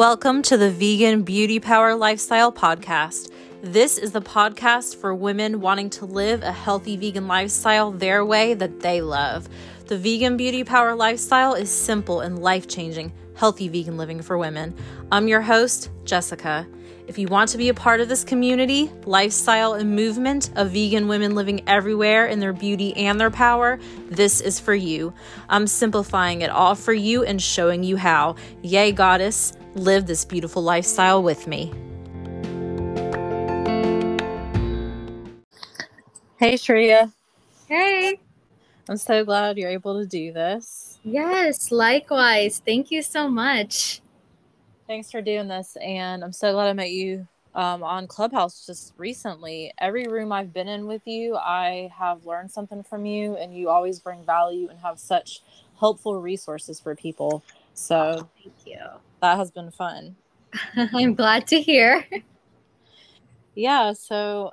Welcome to the Vegan Beauty Power Lifestyle Podcast. This is the podcast for women wanting to live a healthy vegan lifestyle their way that they love. The Vegan Beauty Power Lifestyle is simple and life changing, healthy vegan living for women. I'm your host, Jessica. If you want to be a part of this community, lifestyle, and movement of vegan women living everywhere in their beauty and their power, this is for you. I'm simplifying it all for you and showing you how. Yay, goddess, live this beautiful lifestyle with me. Hey, Shriya. Hey. I'm so glad you're able to do this. Yes, likewise. Thank you so much. Thanks for doing this. And I'm so glad I met you um, on Clubhouse just recently. Every room I've been in with you, I have learned something from you, and you always bring value and have such helpful resources for people. So, oh, thank you. That has been fun. I'm glad to hear. yeah. So,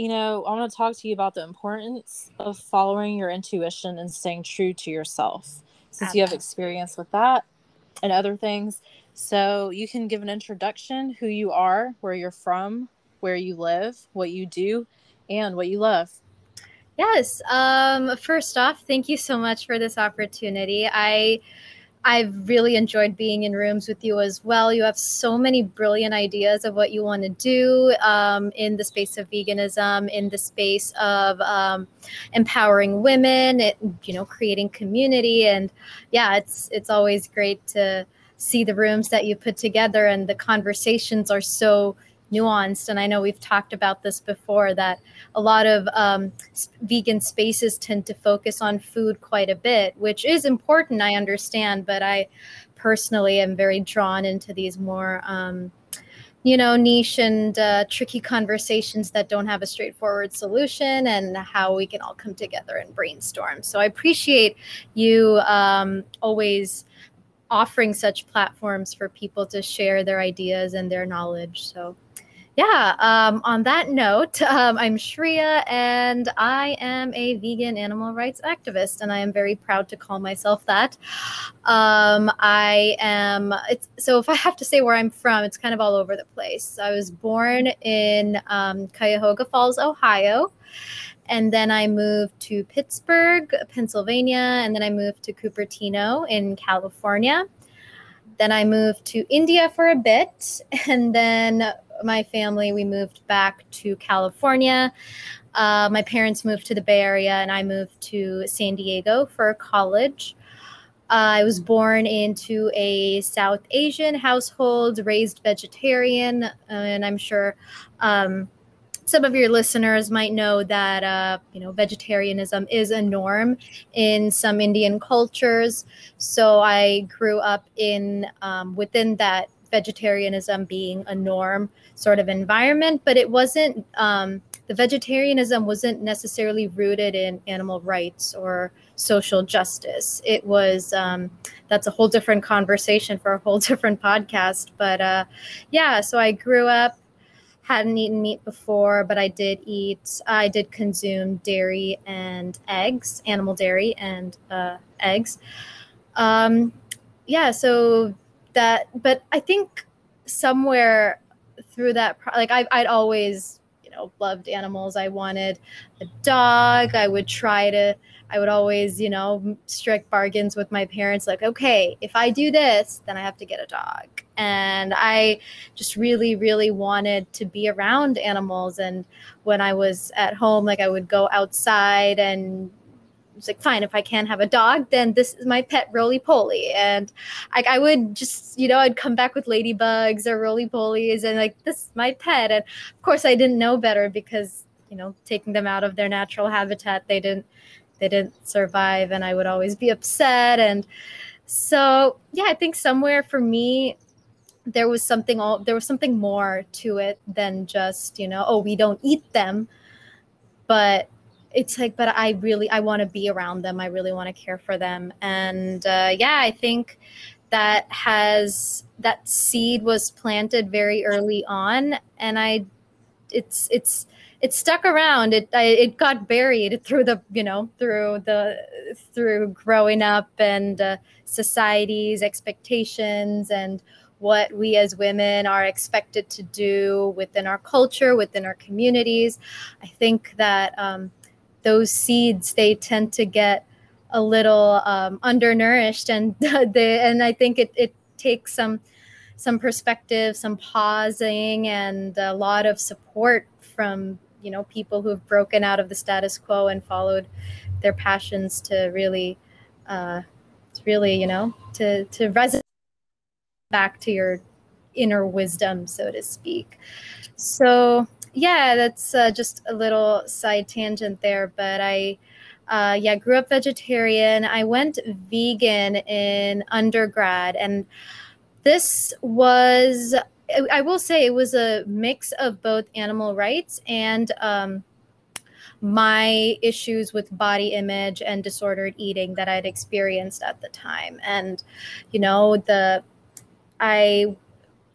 you know, I want to talk to you about the importance of following your intuition and staying true to yourself since you have experience with that and other things. So you can give an introduction, who you are, where you're from, where you live, what you do, and what you love. Yes. Um, first off, thank you so much for this opportunity. I I've really enjoyed being in rooms with you as well. You have so many brilliant ideas of what you want to do um, in the space of veganism, in the space of um, empowering women, it, you know, creating community, and yeah, it's it's always great to see the rooms that you put together and the conversations are so nuanced and i know we've talked about this before that a lot of um, vegan spaces tend to focus on food quite a bit which is important i understand but i personally am very drawn into these more um, you know niche and uh, tricky conversations that don't have a straightforward solution and how we can all come together and brainstorm so i appreciate you um, always offering such platforms for people to share their ideas and their knowledge. So, yeah, um, on that note, um, I'm Shriya and I am a vegan animal rights activist, and I am very proud to call myself that. Um, I am, so if I have to say where I'm from, it's kind of all over the place. I was born in um, Cuyahoga Falls, Ohio and then I moved to Pittsburgh, Pennsylvania, and then I moved to Cupertino in California. Then I moved to India for a bit, and then my family we moved back to California. Uh, my parents moved to the Bay Area, and I moved to San Diego for college. Uh, I was born into a South Asian household, raised vegetarian, and I'm sure um, some of your listeners might know that uh, you know vegetarianism is a norm in some Indian cultures. So I grew up in um, within that vegetarianism being a norm sort of environment, but it wasn't. Um, the vegetarianism wasn't necessarily rooted in animal rights or social justice. It was um, that's a whole different conversation for a whole different podcast. But uh, yeah, so I grew up hadn't eaten meat before, but I did eat, I did consume dairy and eggs, animal dairy and uh, eggs. Um, yeah, so that, but I think somewhere through that, like I, I'd always, you know, loved animals. I wanted a dog. I would try to, I would always, you know, strike bargains with my parents like, okay, if I do this, then I have to get a dog. And I just really, really wanted to be around animals. And when I was at home, like I would go outside and it's like, fine, if I can't have a dog, then this is my pet roly poly. And I would just, you know, I'd come back with ladybugs or roly polies and like, this is my pet. And of course I didn't know better because, you know, taking them out of their natural habitat, they didn't they didn't survive and I would always be upset. And so, yeah, I think somewhere for me, there was something all there was something more to it than just you know oh we don't eat them but it's like but i really i want to be around them i really want to care for them and uh, yeah i think that has that seed was planted very early on and i it's it's it stuck around. It I, it got buried through the you know through the through growing up and uh, society's expectations and what we as women are expected to do within our culture, within our communities. I think that um, those seeds they tend to get a little um, undernourished, and they, and I think it, it takes some some perspective, some pausing, and a lot of support from you know people who have broken out of the status quo and followed their passions to really, uh, really you know to to resonate back to your inner wisdom, so to speak. So yeah, that's uh, just a little side tangent there, but I. Uh, yeah, grew up vegetarian. I went vegan in undergrad, and this was, I will say, it was a mix of both animal rights and um, my issues with body image and disordered eating that I'd experienced at the time. And, you know, the, I,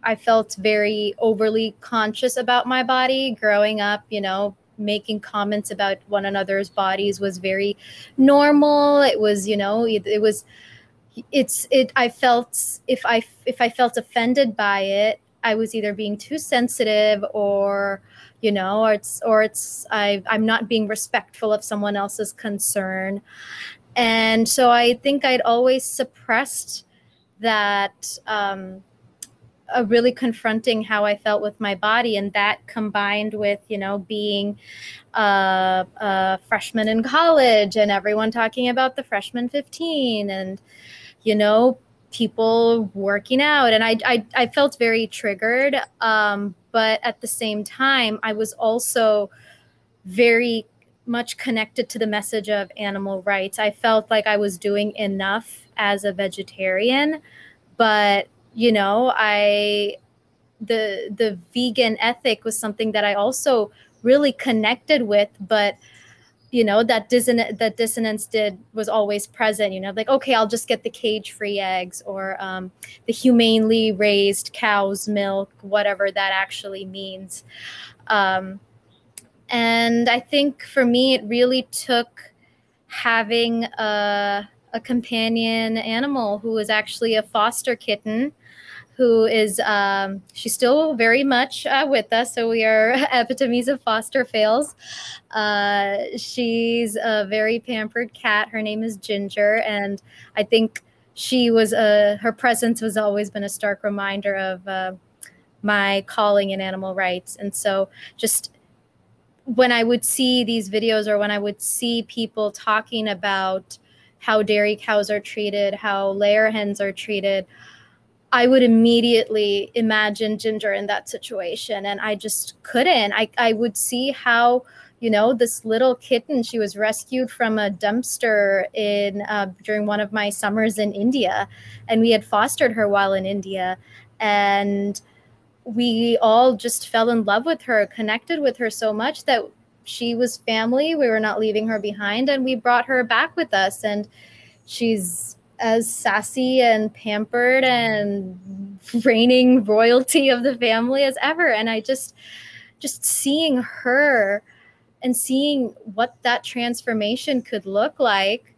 I felt very overly conscious about my body growing up, you know, making comments about one another's bodies was very normal. It was, you know, it, it was, it's it i felt if i if i felt offended by it i was either being too sensitive or you know or it's or it's I, i'm not being respectful of someone else's concern and so i think i'd always suppressed that um, really confronting how I felt with my body, and that combined with you know being a, a, freshman in college and everyone talking about the freshman 15 and you know, people working out. And I, I, I felt very triggered. Um, but at the same time, I was also very much connected to the message of animal rights. I felt like I was doing enough as a vegetarian, but you know, I the the vegan ethic was something that I also really connected with, but you know that dissonance that dissonance did was always present you know like okay i'll just get the cage free eggs or um, the humanely raised cow's milk whatever that actually means. Um, and i think for me it really took having a, a companion animal who was actually a foster kitten who is um, she's still very much uh, with us. So we are epitomes of foster fails. Uh, she's a very pampered cat. Her name is Ginger, and I think she was a her presence was always been a stark reminder of uh, my calling in animal rights. And so just when I would see these videos or when I would see people talking about how dairy cows are treated, how layer hens are treated, I would immediately imagine Ginger in that situation. And I just couldn't. I, I would see how, you know, this little kitten, she was rescued from a dumpster in uh, during one of my summers in India. And we had fostered her while in India. And we all just fell in love with her, connected with her so much that she was family. We were not leaving her behind. And we brought her back with us. And she's as sassy and pampered and reigning royalty of the family as ever. And i just just seeing her and seeing what that transformation could look like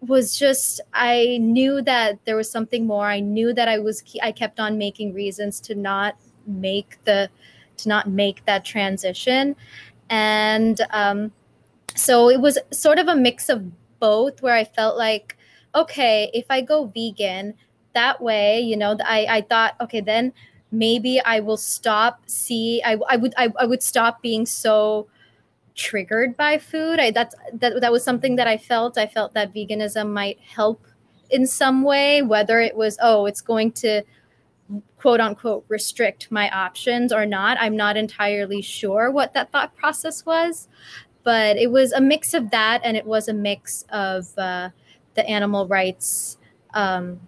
was just i knew that there was something more. I knew that i was i kept on making reasons to not make the to not make that transition. And um so it was sort of a mix of both where i felt like okay, if I go vegan, that way, you know, I, I thought, okay, then maybe I will stop see I, I would I, I would stop being so triggered by food. I that's that that was something that I felt. I felt that veganism might help in some way, whether it was, oh, it's going to quote unquote restrict my options or not. I'm not entirely sure what that thought process was, but it was a mix of that and it was a mix of uh, the animal rights um,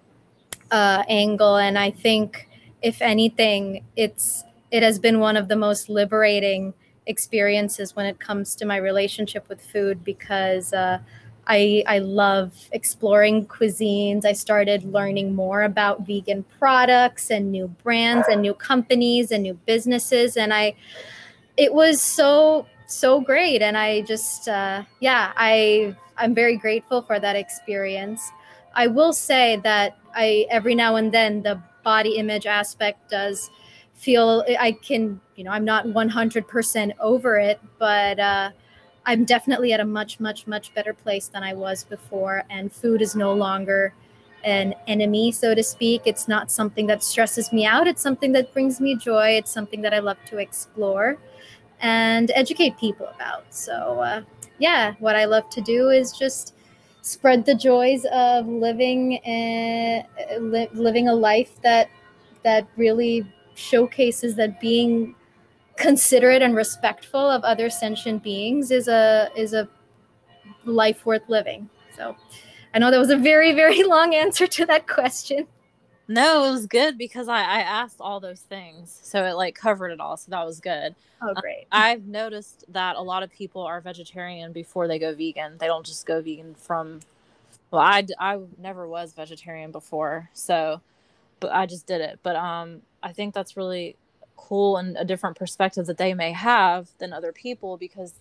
uh, angle. And I think, if anything, it's it has been one of the most liberating experiences when it comes to my relationship with food because uh, I, I love exploring cuisines. I started learning more about vegan products and new brands and new companies and new businesses. And I, it was so, so great. And I just, uh, yeah, I I'm very grateful for that experience. I will say that I every now and then the body image aspect does feel I can, you know, I'm not 100% over it, but uh, I'm definitely at a much, much, much better place than I was before. And food is no longer an enemy, so to speak. It's not something that stresses me out. It's something that brings me joy. It's something that I love to explore and educate people about. So, uh, yeah, what I love to do is just spread the joys of living a, li- living a life that that really showcases that being considerate and respectful of other sentient beings is a is a life worth living. So I know that was a very, very long answer to that question. No, it was good because I, I asked all those things. So it like covered it all. So that was good. Oh, great. I've noticed that a lot of people are vegetarian before they go vegan. They don't just go vegan from, well, I, I never was vegetarian before. So, but I just did it. But um, I think that's really cool and a different perspective that they may have than other people because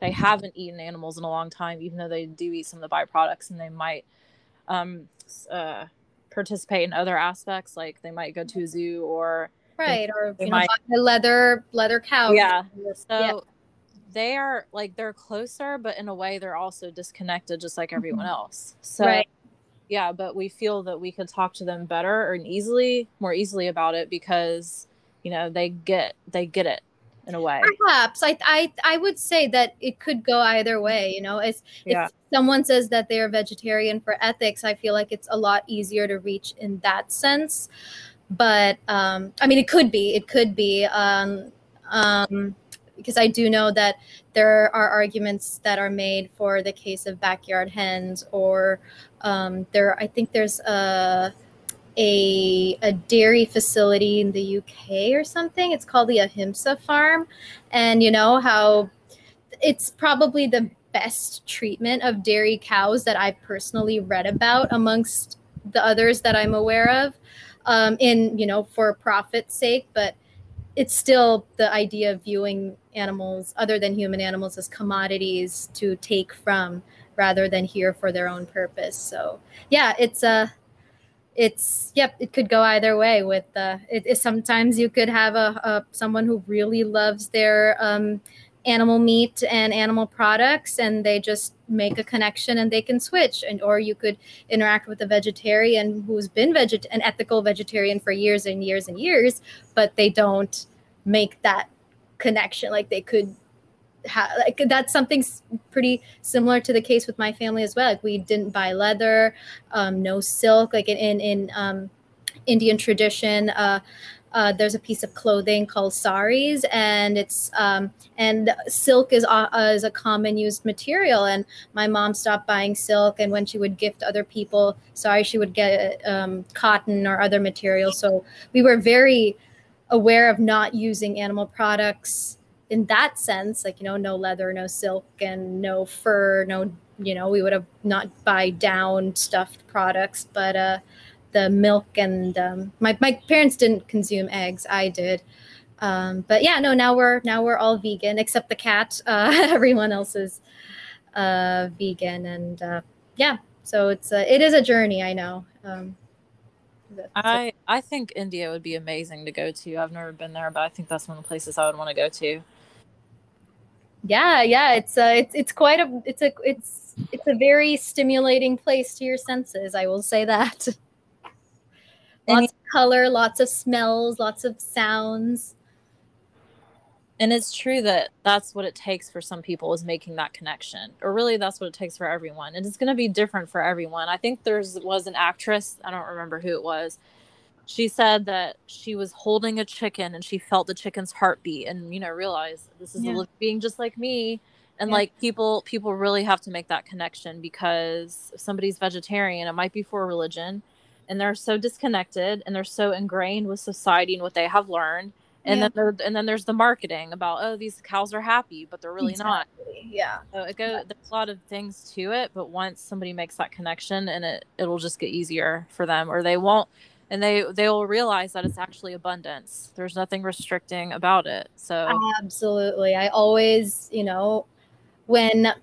they haven't eaten animals in a long time, even though they do eat some of the byproducts and they might um, uh, participate in other aspects, like they might go to a zoo or right, or you know, know, leather leather cow. Yeah. So yeah. they are like they're closer, but in a way they're also disconnected, just like everyone mm-hmm. else. So. Right. Yeah, but we feel that we could talk to them better and easily, more easily about it because you know they get they get it in a way perhaps i i, I would say that it could go either way you know yeah. if someone says that they're vegetarian for ethics i feel like it's a lot easier to reach in that sense but um i mean it could be it could be um um because I do know that there are arguments that are made for the case of backyard hens, or um, there. I think there's a a, a dairy facility in the UK or something. It's called the Ahimsa Farm. And you know how it's probably the best treatment of dairy cows that I've personally read about amongst the others that I'm aware of um, in, you know, for profit's sake. But it's still the idea of viewing animals other than human animals as commodities to take from rather than here for their own purpose. So yeah, it's a it's yep it could go either way with uh it, it sometimes you could have a, a, someone who really loves their um animal meat and animal products and they just make a connection and they can switch and or you could interact with a vegetarian who's been veget an ethical vegetarian for years and years and years but they don't make that connection. Like they could like that's something pretty similar to the case with my family as well. Like we didn't buy leather, um, no silk. Like in in, um, Indian tradition, uh, uh, there's a piece of clothing called saris, and it's um, and silk is uh, is a common used material. And my mom stopped buying silk, and when she would gift other people sorry, she would get um, cotton or other materials. So we were very aware of not using animal products in that sense, like, you know, no leather, no silk, and no fur, no, you know, we would have not buy down stuffed products, but uh, the milk and um, my, my parents didn't consume eggs. I did. Um, but yeah, no, now we're now we're all vegan except the cat. Uh, everyone else is uh, vegan, and uh, yeah, so it's a, it is a journey. I know. Um, I I think India would be amazing to go to. I've never been there, but I think that's one of the places I would want to go to yeah yeah it's it's it's quite a it's a it's it's a very stimulating place to your senses i will say that. Lots of color lots of smells lots of sounds. And it's true that that's what it takes for some people is making that connection or really that's what it takes for everyone and it's going to be different for everyone. I think there's was an actress i don't remember who it was she said that she was holding a chicken and she felt the chicken's heartbeat and you know realized this is yeah. being just like me and yeah. like people people really have to make that connection because if somebody's vegetarian it might be for religion and they're so disconnected and they're so ingrained with society and what they have learned and yeah. then and then there's the marketing about oh these cows are happy but they're really exactly. not yeah so it goes there's a lot of things to it but once somebody makes that connection and it it'll just get easier for them or they won't and they they will realize that it's actually abundance. There's nothing restricting about it so. Absolutely. I always you know when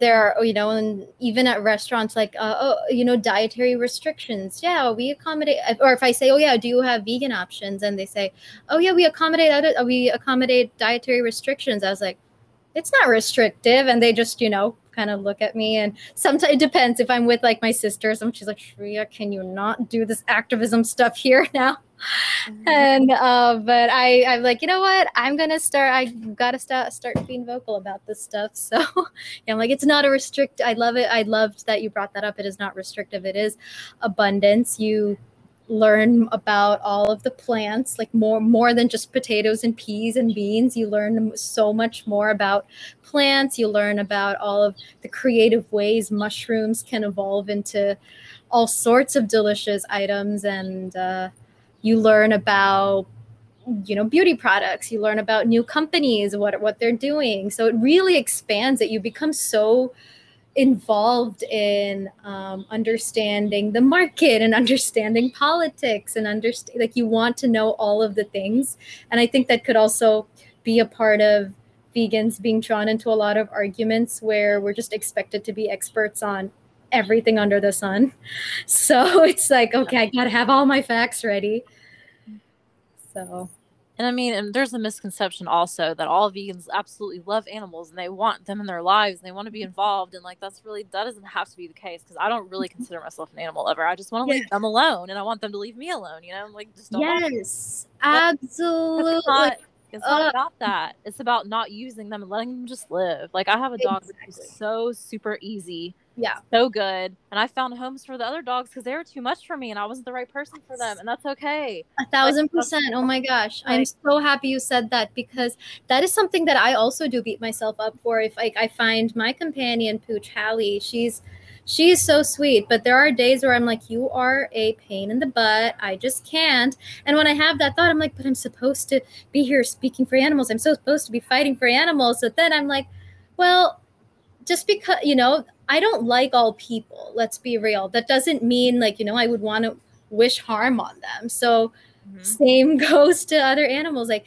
there are you know and even at restaurants like uh, oh you know dietary restrictions. Yeah we accommodate or if i say oh yeah do you have vegan options? And they say oh yeah we accommodate we accommodate dietary restrictions. I was like it's not restrictive. And they just you know kind of look at me and sometimes it depends if i'm with like my sisters and she's like Shriya can you not do this activism stuff here now? Mm-hmm. and uh but i i'm like you know what? I'm gonna start i gotta start start being vocal about this stuff. So yeah, i'm like it's not a restrict i love it i loved that you brought that up it is not restrictive it is abundance. You learn about all of the plants like more more than just potatoes and peas and beans. You learn so much more about plants. You learn about all of the creative ways mushrooms can evolve into all sorts of delicious items. And uh, you learn about you know beauty products. You learn about new companies what what they're doing. So it really expands it. You become so involved in um, understanding the market and understanding politics and understand like you want to know all of the things. And i think that could also be a part of vegans being drawn into a lot of arguments where we're just expected to be experts on everything under the sun. So it's like okay i gotta have all my facts ready. So and I mean, and there's a misconception also that all vegans absolutely love animals and they want them in their lives and they want to be involved. And like, that's really, that doesn't have to be the case because I don't really mm-hmm. consider myself an animal lover. I just want to leave them alone and I want them to leave me alone, you know? I'm like, just don't. Yes, absolutely. It's not, it's not uh, about that. It's about not using them and letting them just live. Like, I have a dog exactly. that's so super easy yeah. so good. And i found homes for the other dogs because they were too much for me and i wasn't the right person for them and that's okay. A thousand percent. Oh my gosh. I'm so happy you said that because that is something that i also do beat myself up for. If like i find my companion pooch hallie she's she is so sweet but there are days where i'm like you are a pain in the butt. I just can't. And when i have that thought i'm like but i'm supposed to be here speaking for animals. I'm so supposed to be fighting for animals. But then i'm like well just because you know I don't like all people. Let's be real. That doesn't mean like, you know, I would want to wish harm on them. So mm-hmm. same goes to other animals. Like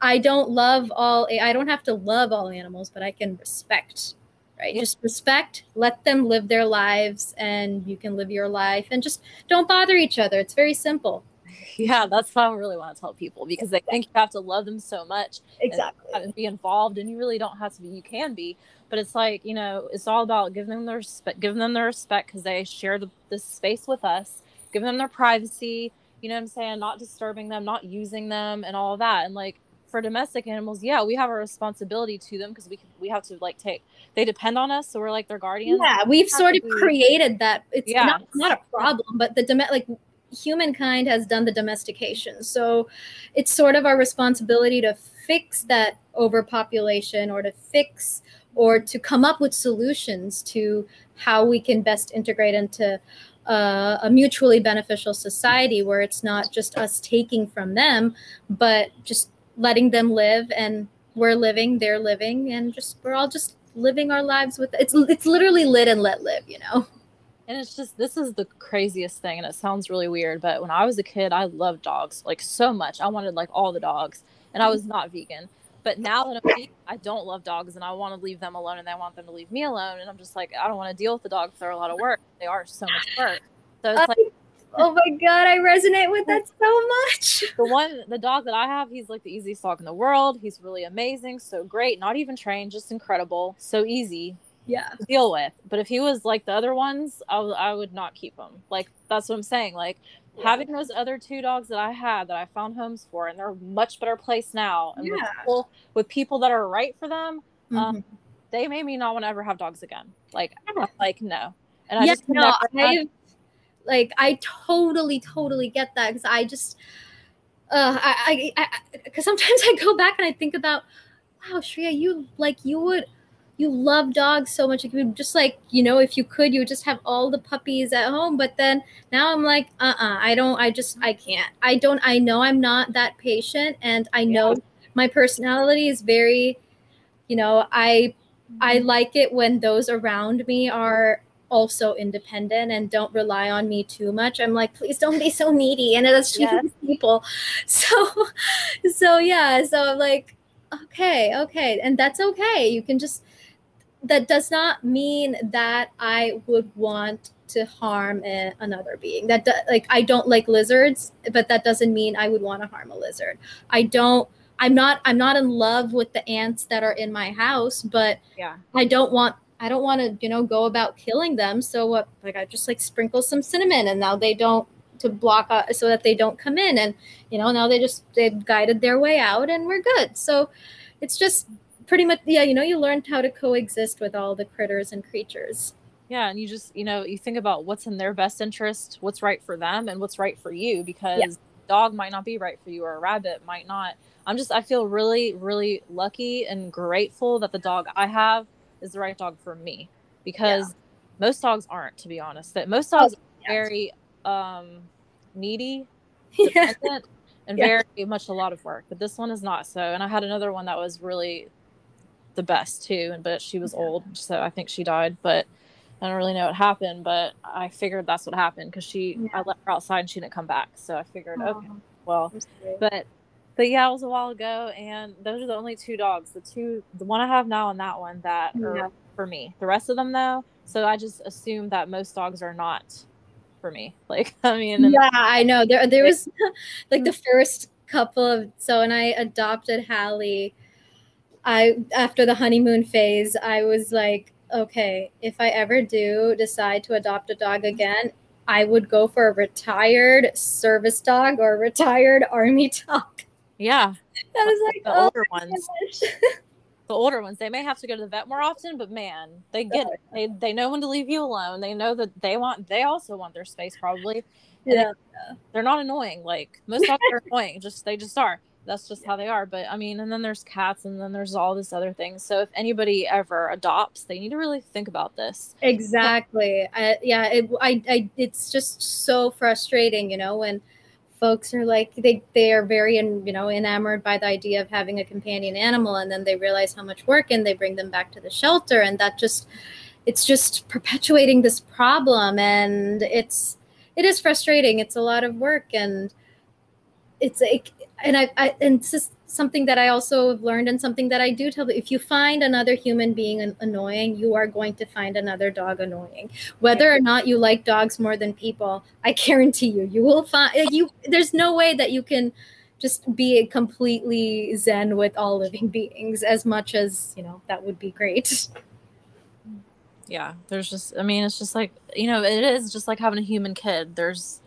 I don't love all I don't have to love all animals, but I can respect. Right? Yeah. Just respect, let them live their lives and you can live your life and just don't bother each other. It's very simple. Yeah, that's what I really want to tell people because they think you have to love them so much. Exactly. And be involved and you really don't have to be. You can be, but it's like you know it's all about giving them their respect giving them their respect because they share the, this space with us giving them their privacy you know what i'm saying not disturbing them not using them and all that and like for domestic animals yeah we have a responsibility to them because we we have to like take they depend on us so we're like their guardians yeah we've sort of created that it's yeah. not, not a problem but the dom- like humankind has done the domestication so it's sort of our responsibility to fix that overpopulation or to fix or to come up with solutions to how we can best integrate into uh, a mutually beneficial society where it's not just us taking from them, but just letting them live and we're living, they're living, and just we're all just living our lives with it's it's literally lit and let live, you know. And it's just this is the craziest thing, and it sounds really weird, but when I was a kid, I loved dogs like so much. I wanted like all the dogs, and I was not vegan. But now that I'm vegan, I don't love dogs and I want to leave them alone and I want them to leave me alone. And I'm just like, I don't want to deal with the dogs. They're a lot of work. They are so much work. So it's like, oh my God, I resonate with that so much. The one, the dog that I have, he's like the easiest dog in the world. He's really amazing. So great. Not even trained, just incredible. So easy. Yeah. Deal with. But if he was like the other ones, I, w- I would not keep him. Like, that's what I'm saying. Like, having those other two dogs that I had that I found homes for, and they're much better place now, and yeah. with, people, with people that are right for them, um, mm-hmm. um, they made me not want to ever have dogs again. Like, yeah. like no, and I yeah, just no, I, like I totally, totally get that because I just, uh, I, I, because sometimes I go back and I think about, wow, Shriya, you like you would you love dogs so much. Like you just like, you know, if you could, you would just have all the puppies at home. But then now I'm like, uh uh I don't, I just, I can't. I don't, I know I'm not that patient. And I know yeah. my personality is very, you know, I, I like it when those around me are also independent and don't rely on me too much. I'm like, please don't be so needy. And that's yes. people. So, so yeah. So I'm like, okay, okay. And that's okay. You can just, that does not mean that I would want to harm a, another being. That do, like I don't like lizards, but that doesn't mean I would want to harm a lizard. I don't. I'm not. I'm not in love with the ants that are in my house, but yeah, I don't want. I don't want to, you know, go about killing them. So what? Like I just like sprinkle some cinnamon, and now they don't to block out so that they don't come in, and you know now they just they've guided their way out, and we're good. So it's just pretty much yeah. You know, you learned how to coexist with all the critters and creatures. Yeah, and you just, you know, you think about what's in their best interest, what's right for them, and what's right for you because yeah. dog might not be right for you or a rabbit might not. I'm just I feel really really lucky and grateful that the dog I have is the right dog for me because yeah. most dogs aren't to be honest. That most dogs oh, yes. are very um needy, yeah. and yeah. very much a lot of work, but this one is not so. And I had another one that was really the best too, and but she was old, so I think she died, but I don't really know what happened, but I figured that's what happened because she yeah. I let her outside and she didn't come back. So I figured, oh, okay, well, but but yeah, it was a while ago, and those are the only two dogs. The two, the one I have now and that one that yeah. are for me. The rest of them though, so I just assume that most dogs are not for me. Like I mean, yeah, I know there there was like the mm. first couple of so when I adopted Hallie. I after the honeymoon phase, I was like, okay, if I ever do decide to adopt a dog again, I would go for a retired service dog or a retired army dog. Yeah. I was like, the oh older ones. the older ones, they may have to go to the vet more often, but man, they get oh, it. They they know when to leave you alone. They know that they want they also want their space probably. And yeah. They're not annoying. Like most dogs are annoying. Just they just are that's just how they are but i mean and then there's cats and then there's all this other things so if anybody ever adopts they need to really think about this. Exactly. I, yeah it, I, I it's just so frustrating you know when folks are like they they are very in, you know enamored by the idea of having a companion animal and then they realize how much work and they bring them back to the shelter and that just it's just perpetuating this problem and it's it is frustrating. It's a lot of work and it's like and I, I and is something that I also have learned and something that I do tell if you find another human being annoying, you are going to find another dog annoying. Whether or not you like dogs more than people, I guarantee you, you will find uh, you there's no way that you can just be completely zen with all living beings as much as, you know, that would be great. Yeah, there's just I mean, it's just like, you know, it is just like having a human kid. There's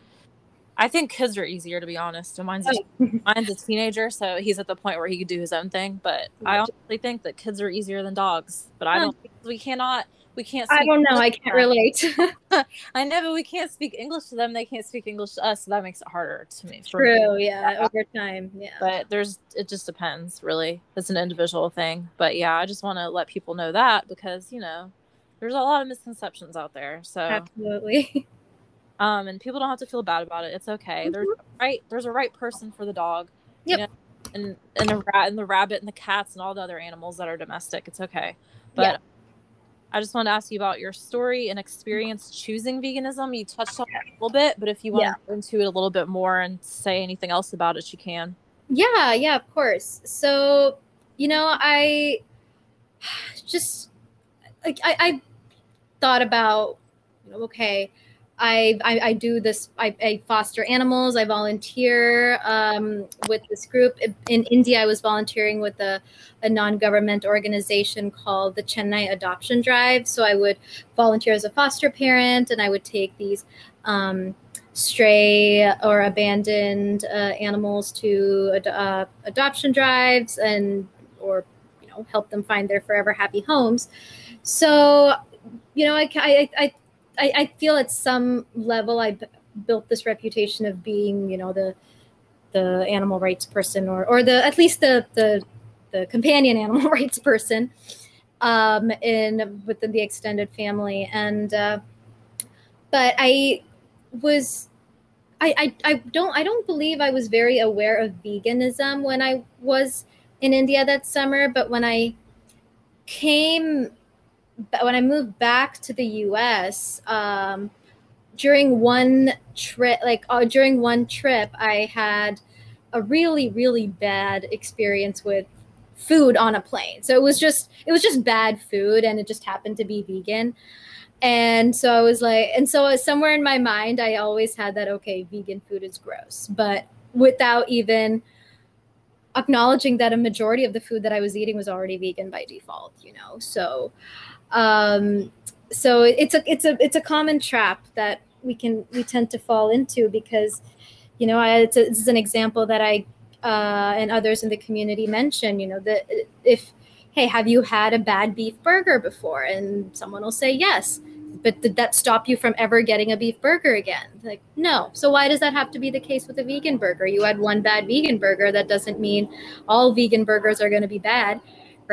I think kids are easier to be honest. mine's a, oh. mine's a teenager, so he's at the point where he could do his own thing. But I honestly think that kids are easier than dogs. But I don't. We cannot. We can't. I don't know. I can't relate. I know, but we can't speak English to them. They can't speak English to us, so that makes it harder to me. True. Me. Yeah. Over time. Yeah. But there's. It just depends. Really, it's an individual thing. But yeah, I just want to let people know that because you know, there's a lot of misconceptions out there. So absolutely. Um, and people don't have to feel bad about it. It's okay. Mm-hmm. There's right. There's a right person for the dog. Yep. You know? And and the rat and the rabbit and the cats and all the other animals that are domestic. It's okay. But yeah. I just want to ask you about your story and experience choosing veganism. You touched on it a little bit, but if you want yeah. to go into it a little bit more and say anything else about it, you can. Yeah, yeah, of course. So, you know, I just like I, I thought about, you know, okay, I, I, I do this. I, I, foster animals. I volunteer um, with this group in India. I was volunteering with a, a non-government organization called the Chennai Adoption Drive. So I would volunteer as a foster parent, and I would take these um, stray or abandoned uh, animals to ad- uh, adoption drives, and or you know help them find their forever happy homes. So you know, I, I, I I, I feel at some level I b- built this reputation of being, you know, the the animal rights person or or the at least the the the companion animal rights person um, in within the extended family. And uh, but I was I, I I don't I don't believe I was very aware of veganism when I was in India that summer, but when I came when I moved back to the U.S. Um, during one trip, like uh, during one trip, I had a really really bad experience with food on a plane. So it was just it was just bad food and it just happened to be vegan. And so I was like and so somewhere in my mind I always had that okay, vegan food is gross, but without even acknowledging that a majority of the food that I was eating was already vegan by default, you know. So um so it's a it's a it's a common trap that we can we tend to fall into because you know I, it's, a, it's an example that I uh, and others in the community mention you know that if hey have you had a bad beef burger before? And someone will say yes. But did that stop you from ever getting a beef burger again? Like no. So why does that have to be the case with a vegan burger? You had one bad vegan burger. That doesn't mean all vegan burgers are going to be bad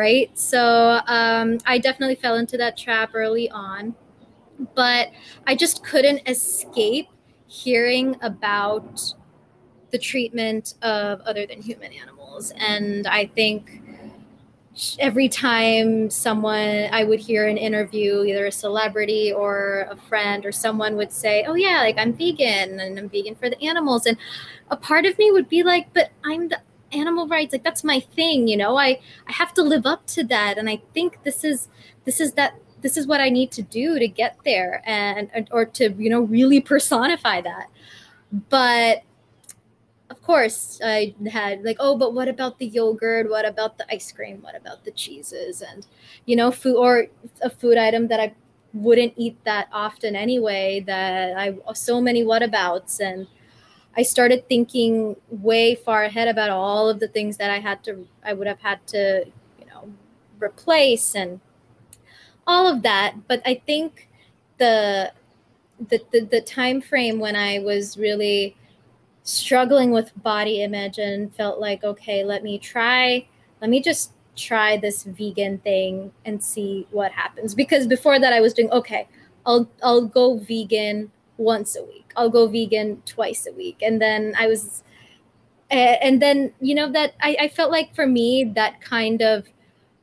right so um, i definitely fell into that trap early on but i just couldn't escape hearing about the treatment of other than human animals. And I think every time someone I would hear an interview, either a celebrity or a friend or someone would say, Oh, yeah, like I'm vegan and I'm vegan for the animals. And a part of me would be like, But I'm the animal rights like that's my thing you know? I i have to live up to that and i think this is this is that this is what i need to do to get there and or to you know really personify that. But of course i had like oh but what about the yogurt? What about the ice cream? What about the cheeses? And you know food or a food item that i wouldn't eat that often anyway that i so many whatabouts and i started thinking way far ahead about all of the things that i had to i would have had to you know replace and all of that but i think the the the, the time frame when i was really struggling with body image and felt like, okay, let me try, let me just try this vegan thing and see what happens. Because before that, I was doing, okay, I'll, I'll go vegan once a week, I'll go vegan twice a week. And then I was, and then, you know, that I, I felt like for me, that kind of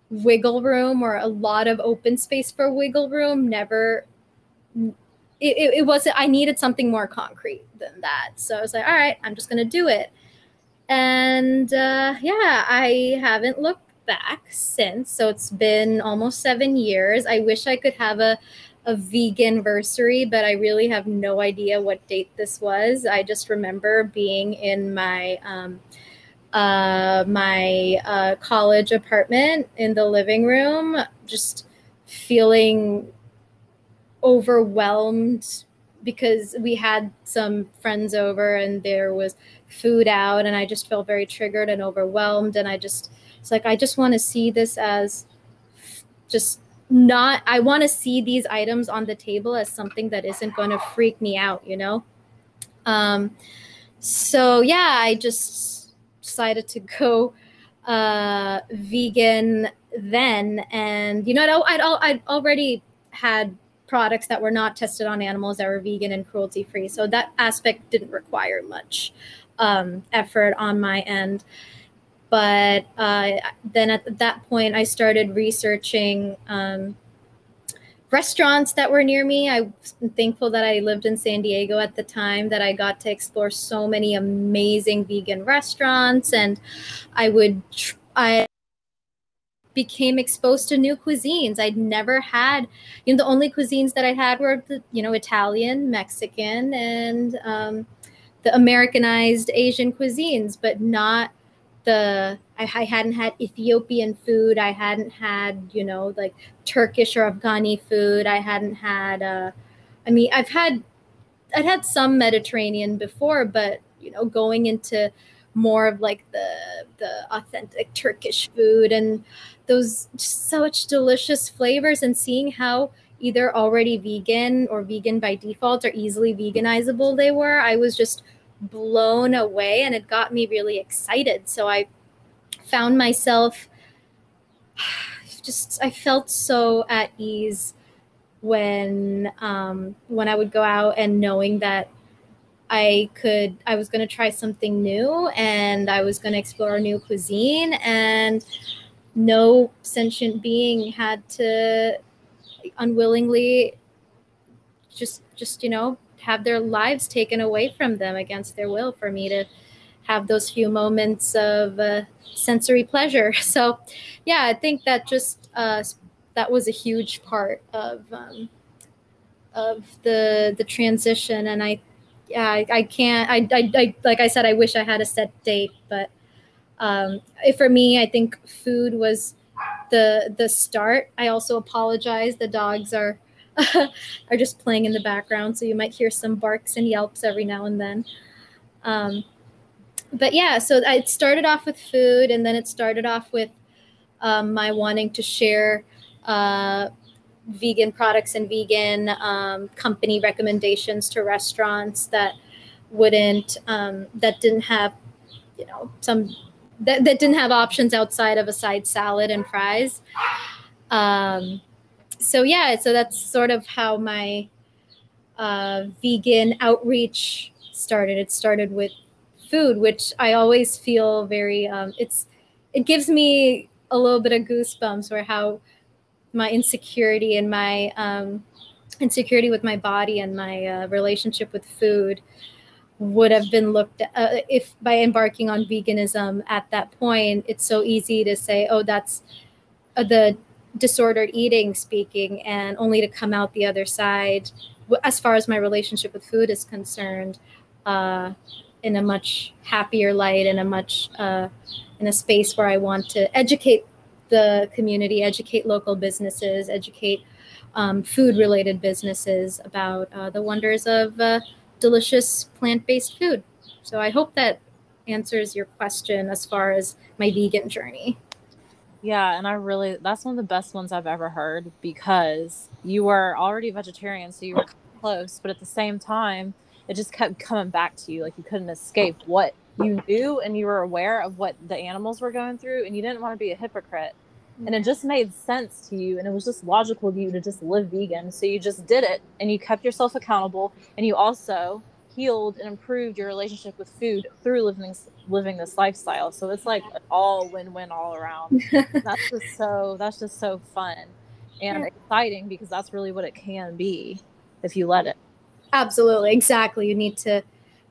wiggle room or a lot of open space for wiggle room never it, it, wasn't i needed something more concrete than that. So i was like all right i'm just going to do it. And uh, yeah i haven't looked back since. So it's been almost seven years. I wish i could have a, a vegan versary but i really have no idea what date this was. I just remember being in my um, uh, my uh, college apartment in the living room just feeling overwhelmed because we had some friends over and there was food out and I just felt very triggered and overwhelmed. And I just it's like I just want to see this as just not I want to see these items on the table as something that isn't going to freak me out, you know? Um so yeah, I just decided to go uh vegan then and you know I'd, I'd, I'd already had products that were not tested on animals that were vegan and cruelty free. So that aspect didn't require much um, effort on my end. But uh, then at that point, I started researching um, restaurants that were near me. I'm thankful that I lived in San Diego at the time that I got to explore so many amazing vegan restaurants, and I would. I became exposed to new cuisines. I'd never had, you know, the only cuisines that I had were the, you know, Italian, Mexican, and um, the Americanized Asian cuisines, but not the, I, I hadn't had Ethiopian food. I hadn't had, you know, like Turkish or Afghani food. I hadn't had, uh, I mean, I've had, I'd had some Mediterranean before, but, you know, going into more of like the the authentic Turkish food and those such delicious flavors and seeing how either already vegan or vegan by default or easily veganizable they were i was just blown away and it got me really excited. So i found myself just i felt so at ease when um, when i would go out and knowing that i could i was going to try something new and i was going to explore a new cuisine and no sentient being had to unwillingly just just you know have their lives taken away from them against their will for me to have those few moments of uh, sensory pleasure. So, yeah, I think that just uh, that was a huge part of um, of the the transition, and I yeah I, I can't I, I, I like I said I wish I had a set date, but um, for me I think food was the the start. I also apologize. The dogs are are just playing in the background, so you might hear some barks and yelps every now and then. Um, but yeah, so it started off with food, and then it started off with um, my wanting to share uh, vegan products and vegan um, company recommendations to restaurants that wouldn't um, that didn't have you know some that, that didn't have options outside of a side salad and fries um, so yeah so that's sort of how my uh, vegan outreach started. It started with food which i always feel very um, it's it gives me a little bit of goosebumps or how my insecurity and my um, insecurity with my body and my uh, relationship with food would have been looked at uh, if by embarking on veganism at that point it's so easy to say oh that's uh, the disordered eating speaking and only to come out the other side as far as my relationship with food is concerned uh, in a much happier light in a much uh, in a space where i want to educate the community, educate local businesses, educate um, food related businesses about uh, the wonders of uh, delicious plant based food. So I hope that answers your question as far as my vegan journey. Yeah, and I really that's one of the best ones I've ever heard because you were already vegetarian, so you were close, but at the same time, it just kept coming back to you like you couldn't escape what you knew and you were aware of what the animals were going through and you didn't want to be a hypocrite. And it mm-hmm. just made sense to you and it was just logical to you to just live vegan so you just did it and you kept yourself accountable and you also healed and improved your relationship with food through living living this lifestyle. So it's like all win-win all around. That's just so that's just so fun and exciting because that's really what it can be if you let it. Absolutely. Exactly. You need to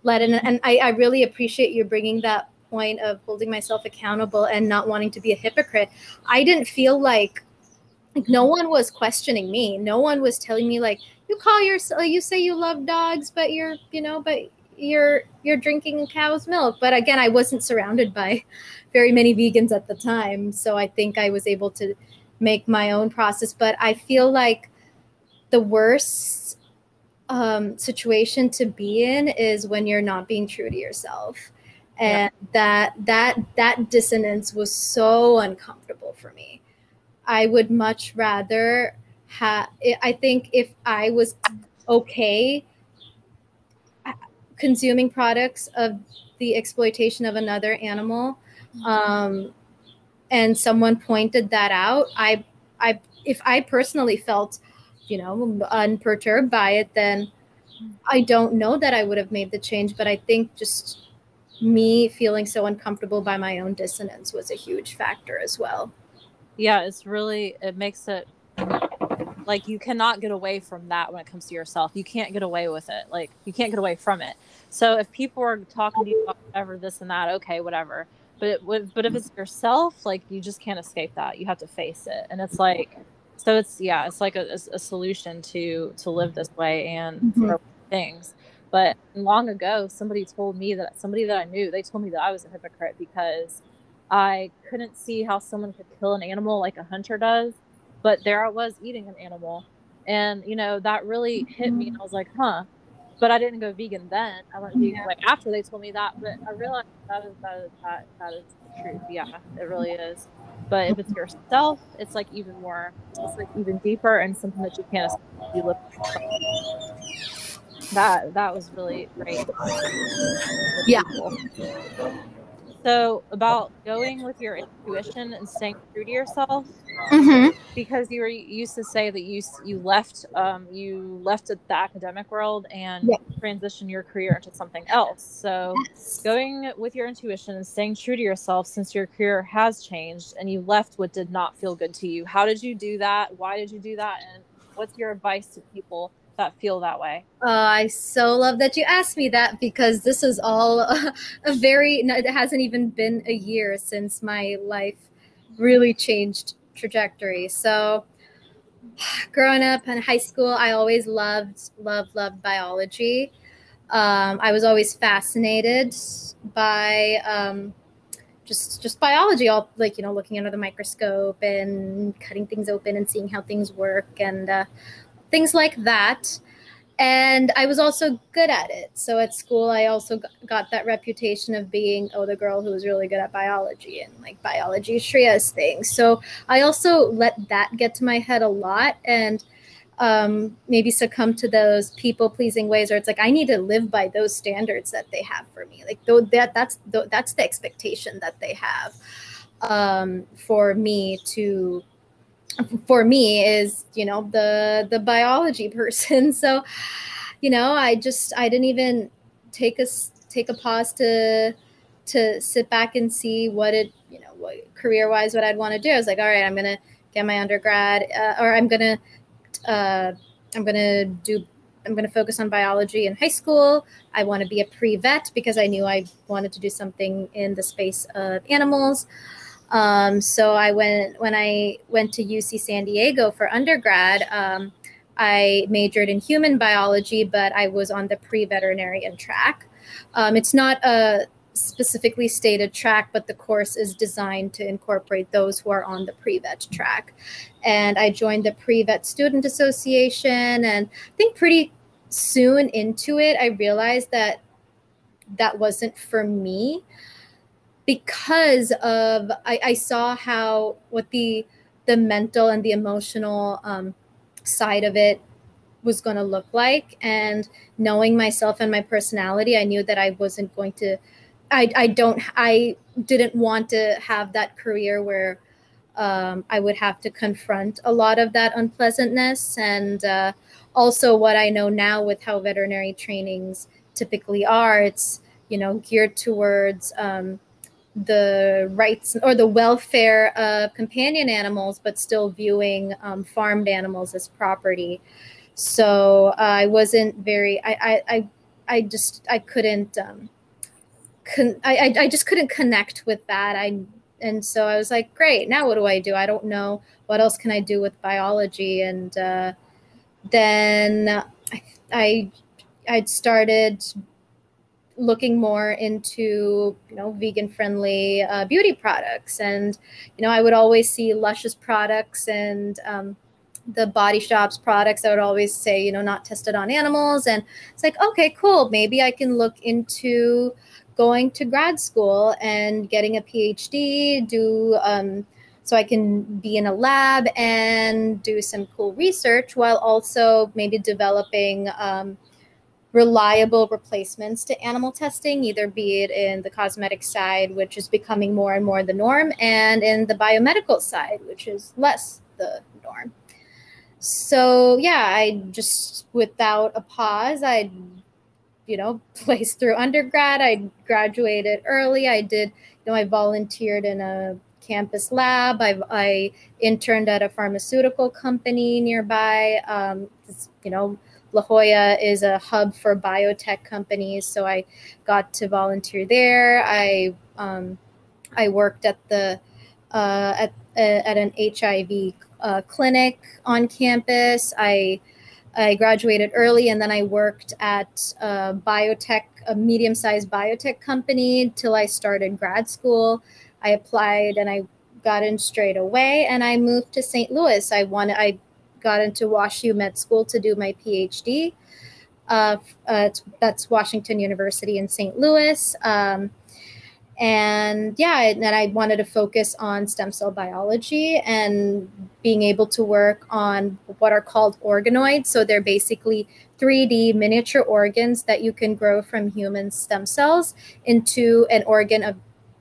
let it. And I, I really appreciate you bringing that point of holding myself accountable and not wanting to be a hypocrite. I didn't feel like like no one was questioning me. No one was telling me like you call yourself you say you love dogs but you're you know but you're you're drinking cow's milk. But again i wasn't surrounded by very many vegans at the time so i think i was able to make my own process. But i feel like the worst um, situation to be in is when you're not being true to yourself. And yeah. that that that dissonance was so uncomfortable for me. I would much rather have i think if i was okay consuming products of the exploitation of another animal mm-hmm. um, and someone pointed that out i i if i personally felt you know unperturbed by it then i don't know that i would have made the change but i think just me feeling so uncomfortable by my own dissonance was a huge factor as well. Yeah, it's really, it makes it like you cannot get away from that when it comes to yourself. You can't get away with it. Like you can't get away from it. So if people are talking to you about whatever, this and that, okay, whatever. But it, but if it's yourself, like you just can't escape that. You have to face it. And it's like, so it's yeah, it's like a, a solution to to live this way and mm-hmm. things. But long ago, somebody told me that somebody that I knew, they told me that I was a hypocrite because I couldn't see how someone could kill an animal like a hunter does. But there I was eating an animal. And, you know, that really hit me. And I mm-hmm. was like, huh. But I didn't go vegan then. I went vegan yeah. like after they told me that. But I realized that is that is that, that is the truth. Yeah, it really is. But if it's yourself, it's like even more, it's like even deeper and something that you can't you live that that was really great. Yeah. So about going with your intuition and staying true to yourself, mm-hmm. because you were you used to say that you you left um, you left the academic world and yeah. transitioned your career into something else. So yes. going with your intuition and staying true to yourself, since your career has changed and you left what did not feel good to you, how did you do that? Why did you do that? And what's your advice to people that feel that way? Uh, I so love that you asked me that because this is all a, a very, it hasn't even been a year since my life really changed trajectory. So, growing up in high school, I always loved, loved, loved biology. Um, I was always fascinated by um, just just biology, all like you know, looking under the microscope and cutting things open and seeing how things work and uh, things like that. And I was also good at it. So at school, I also got that reputation of being, oh, the girl who was really good at biology and like biology Shriya's thing. So I also let that get to my head a lot and um, maybe succumb to those people pleasing ways where it's like I need to live by those standards that they have for me. Like though that that's that's the expectation that they have um, for me to for me is you know the the biology person. So you know i just i didn't even take a take a pause to to sit back and see what it you know what career wise what i'd want to do. I was like all right i'm gonna get my undergrad uh, or i'm gonna uh, i'm gonna do i'm gonna focus on biology in high school. I want to be a pre-vet because i knew i wanted to do something in the space of animals um, so I went when I went to UC San Diego for undergrad. Um, I majored in human biology, but I was on the pre-veterinarian track. Um, it's not a specifically stated track, but the course is designed to incorporate those who are on the pre-vet track. And I joined the pre-vet student association, and I think pretty soon into it, I realized that that wasn't for me because of I, I saw how what the the mental and the emotional um, side of it was going to look like. And knowing myself and my personality i knew that i wasn't going to i i don't i didn't want to have that career where um, i would have to confront a lot of that unpleasantness. And uh, also what i know now with how veterinary trainings typically are it's you know geared towards um, the rights or the welfare of companion animals, but still viewing um, farmed animals as property. So uh, I wasn't very. I, I I just I couldn't. Um, con- I I just couldn't connect with that. I and so I was like, great. Now what do I do? I don't know what else can I do with biology. And uh, then I I I'd started looking more into you know vegan friendly uh, beauty products. And you know i would always see Lush's products and um, the Body Shop's products. I would always say you know not tested on animals. And it's like okay cool. Maybe i can look into going to grad school and getting a phd do um, so i can be in a lab and do some cool research while also maybe developing um, reliable replacements to animal testing, either be it in the cosmetic side, which is becoming more and more the norm, and in the biomedical side, which is less the norm. So yeah, I just without a pause, I you know placed through undergrad. I graduated early. I did you know I volunteered in a campus lab. I, I interned at a pharmaceutical company nearby. Um, you know La Jolla is a hub for biotech companies, so I got to volunteer there. I um, I worked at the uh, at uh, at an HIV uh, clinic on campus. I I graduated early, and then I worked at a biotech, a medium-sized biotech company, till I started grad school. I applied and I got in straight away, and I moved to St. Louis. I wanted I got into WashU Med School to do my PhD. Uh, uh, that's Washington University in St. Louis. Um, and yeah, and then I wanted to focus on stem cell biology and being able to work on what are called organoids. So they're basically 3D miniature organs that you can grow from human stem cells into an organ of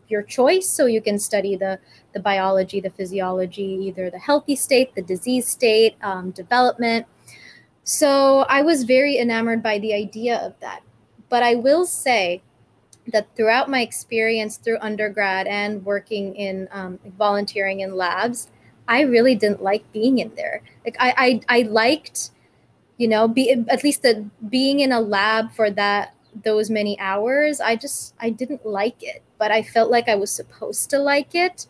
your choice. So you can study the the biology, the physiology, either the healthy state, the disease state, um, development. So I was very enamored by the idea of that. But I will say that throughout my experience through undergrad and working in um, volunteering in labs, I really didn't like being in there. Like I, I, I liked you know be at least the being in a lab for that those many hours i just i didn't like it but i felt like i was supposed to like it.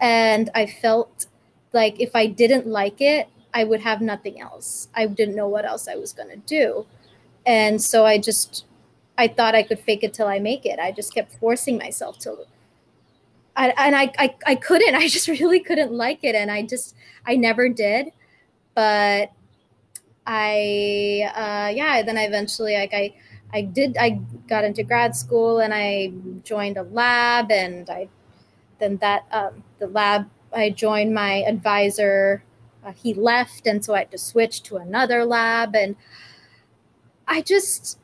And i felt like if i didn't like it i would have nothing else. I didn't know what else i was going to do. And so i just i thought i could fake it till i make it. I just kept forcing myself to I, and I, I i couldn't. I just really couldn't like it. And i just i never did. But i uh yeah then i eventually like i I did I got into grad school and I joined a lab and I then that um, the lab I joined my advisor uh, he left and so I had to switch to another lab and I just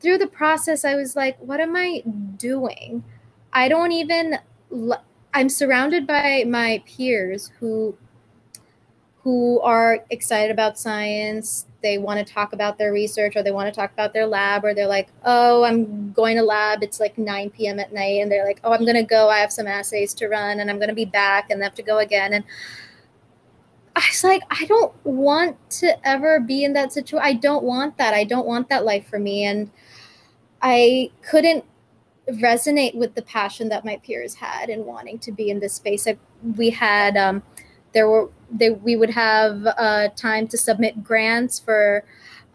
through the process I was like what am I doing? I don't even I'm surrounded by my peers who who are excited about science they want to talk about their research or they want to talk about their lab or they're like oh i'm going to lab. It's like 9 p.m at night and they're like oh i'm going to go. I have some assays to run and i'm going to be back and have to go again. And i was like i don't want to ever be in that situation i don't want that. I don't want that life for me. And i couldn't resonate with the passion that my peers had in wanting to be in this space. I, we had um, there were they, we would have uh, time to submit grants for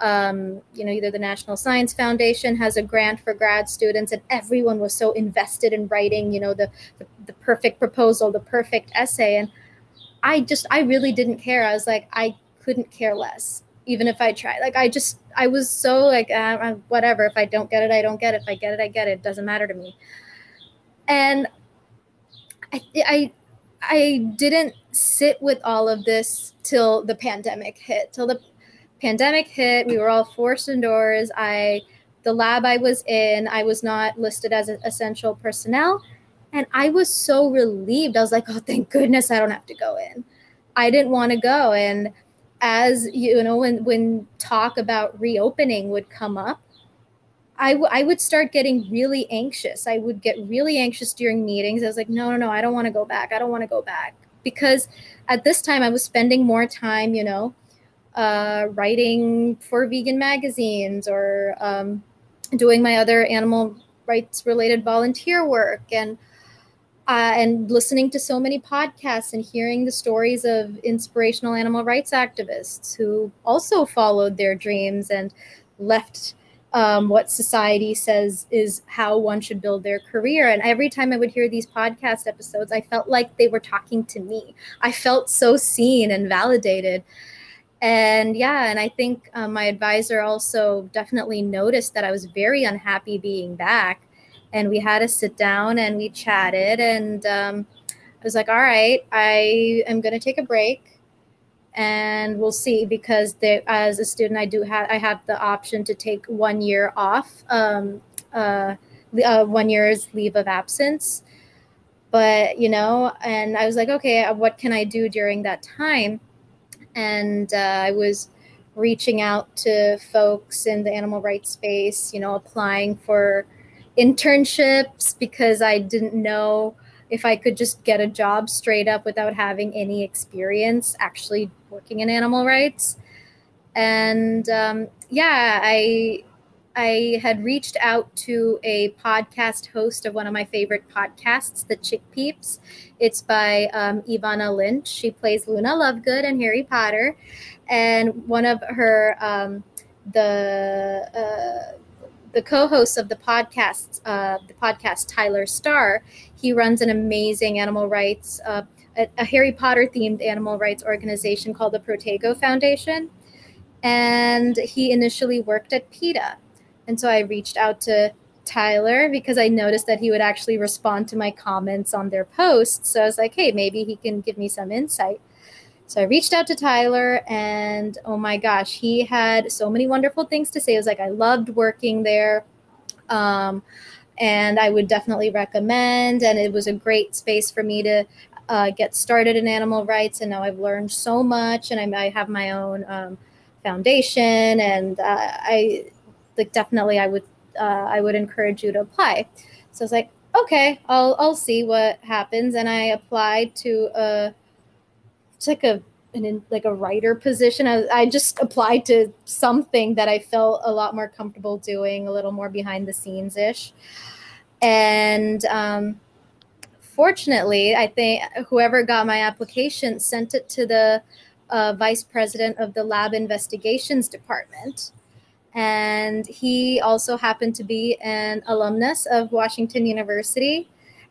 um, you know either the national science foundation has a grant for grad students and everyone was so invested in writing you know the, the, the perfect proposal the perfect essay. And i just i really didn't care. I was like i couldn't care less even if i tried. Like i just i was so like uh, whatever. If i don't get it i don't get it. If i get it i get it it. Doesn't matter to me. And i i I didn't sit with all of this till the pandemic hit. Till the pandemic hit, we were all forced indoors. I the lab I was in, I was not listed as essential personnel, and I was so relieved. I was like, "Oh, thank goodness I don't have to go in." I didn't want to go and as you know when when talk about reopening would come up I, w- I would start getting really anxious. I would get really anxious during meetings. I was like, no, no, no, I don't want to go back. I don't want to go back. Because at this time, I was spending more time, you know, uh, writing for vegan magazines or um, doing my other animal rights related volunteer work and uh, and listening to so many podcasts and hearing the stories of inspirational animal rights activists who also followed their dreams and left um, what society says is how one should build their career. And every time I would hear these podcast episodes, I felt like they were talking to me. I felt so seen and validated. And yeah, and I think um, my advisor also definitely noticed that I was very unhappy being back. And we had to sit down and we chatted. And um, I was like, all right, I am going to take a break and we'll see because they, as a student i do have i have the option to take one year off um, uh, uh, one year's leave of absence. But you know and i was like okay uh, what can i do during that time? And uh, i was reaching out to folks in the animal rights space you know applying for internships because i didn't know if I could just get a job straight up without having any experience actually working in animal rights. And um, yeah, I I had reached out to a podcast host of one of my favorite podcasts, The Chick Peeps. It's by um, Evanna Lynch. She plays Luna Lovegood and Harry Potter, and one of her um, the uh, the co-host of the podcast, uh, the podcast Tylor Starr, he runs an amazing animal rights, uh, a, a, Harry Potter themed animal rights organization called the Protego Foundation, and he initially worked at PETA, and so I reached out to Tylor because I noticed that he would actually respond to my comments on their posts. So I was like, hey, maybe he can give me some insight. So I reached out to Tylor, and oh my gosh, he had so many wonderful things to say. It was like, I loved working there. Um, and I would definitely recommend. And it was a great space for me to uh, get started in animal rights. And now I've learned so much, and I, I have my own um, foundation. And uh, I like definitely, I would uh, I would encourage you to apply. So I was like, okay, I'll I'll see what happens. And I applied to a it's like a an like a writer position. I, I just applied to something that I felt a lot more comfortable doing, a little more behind the scenes ish. And um, fortunately, I think whoever got my application sent it to the uh, vice president of the lab investigations department. And he also happened to be an alumnus of Washington University.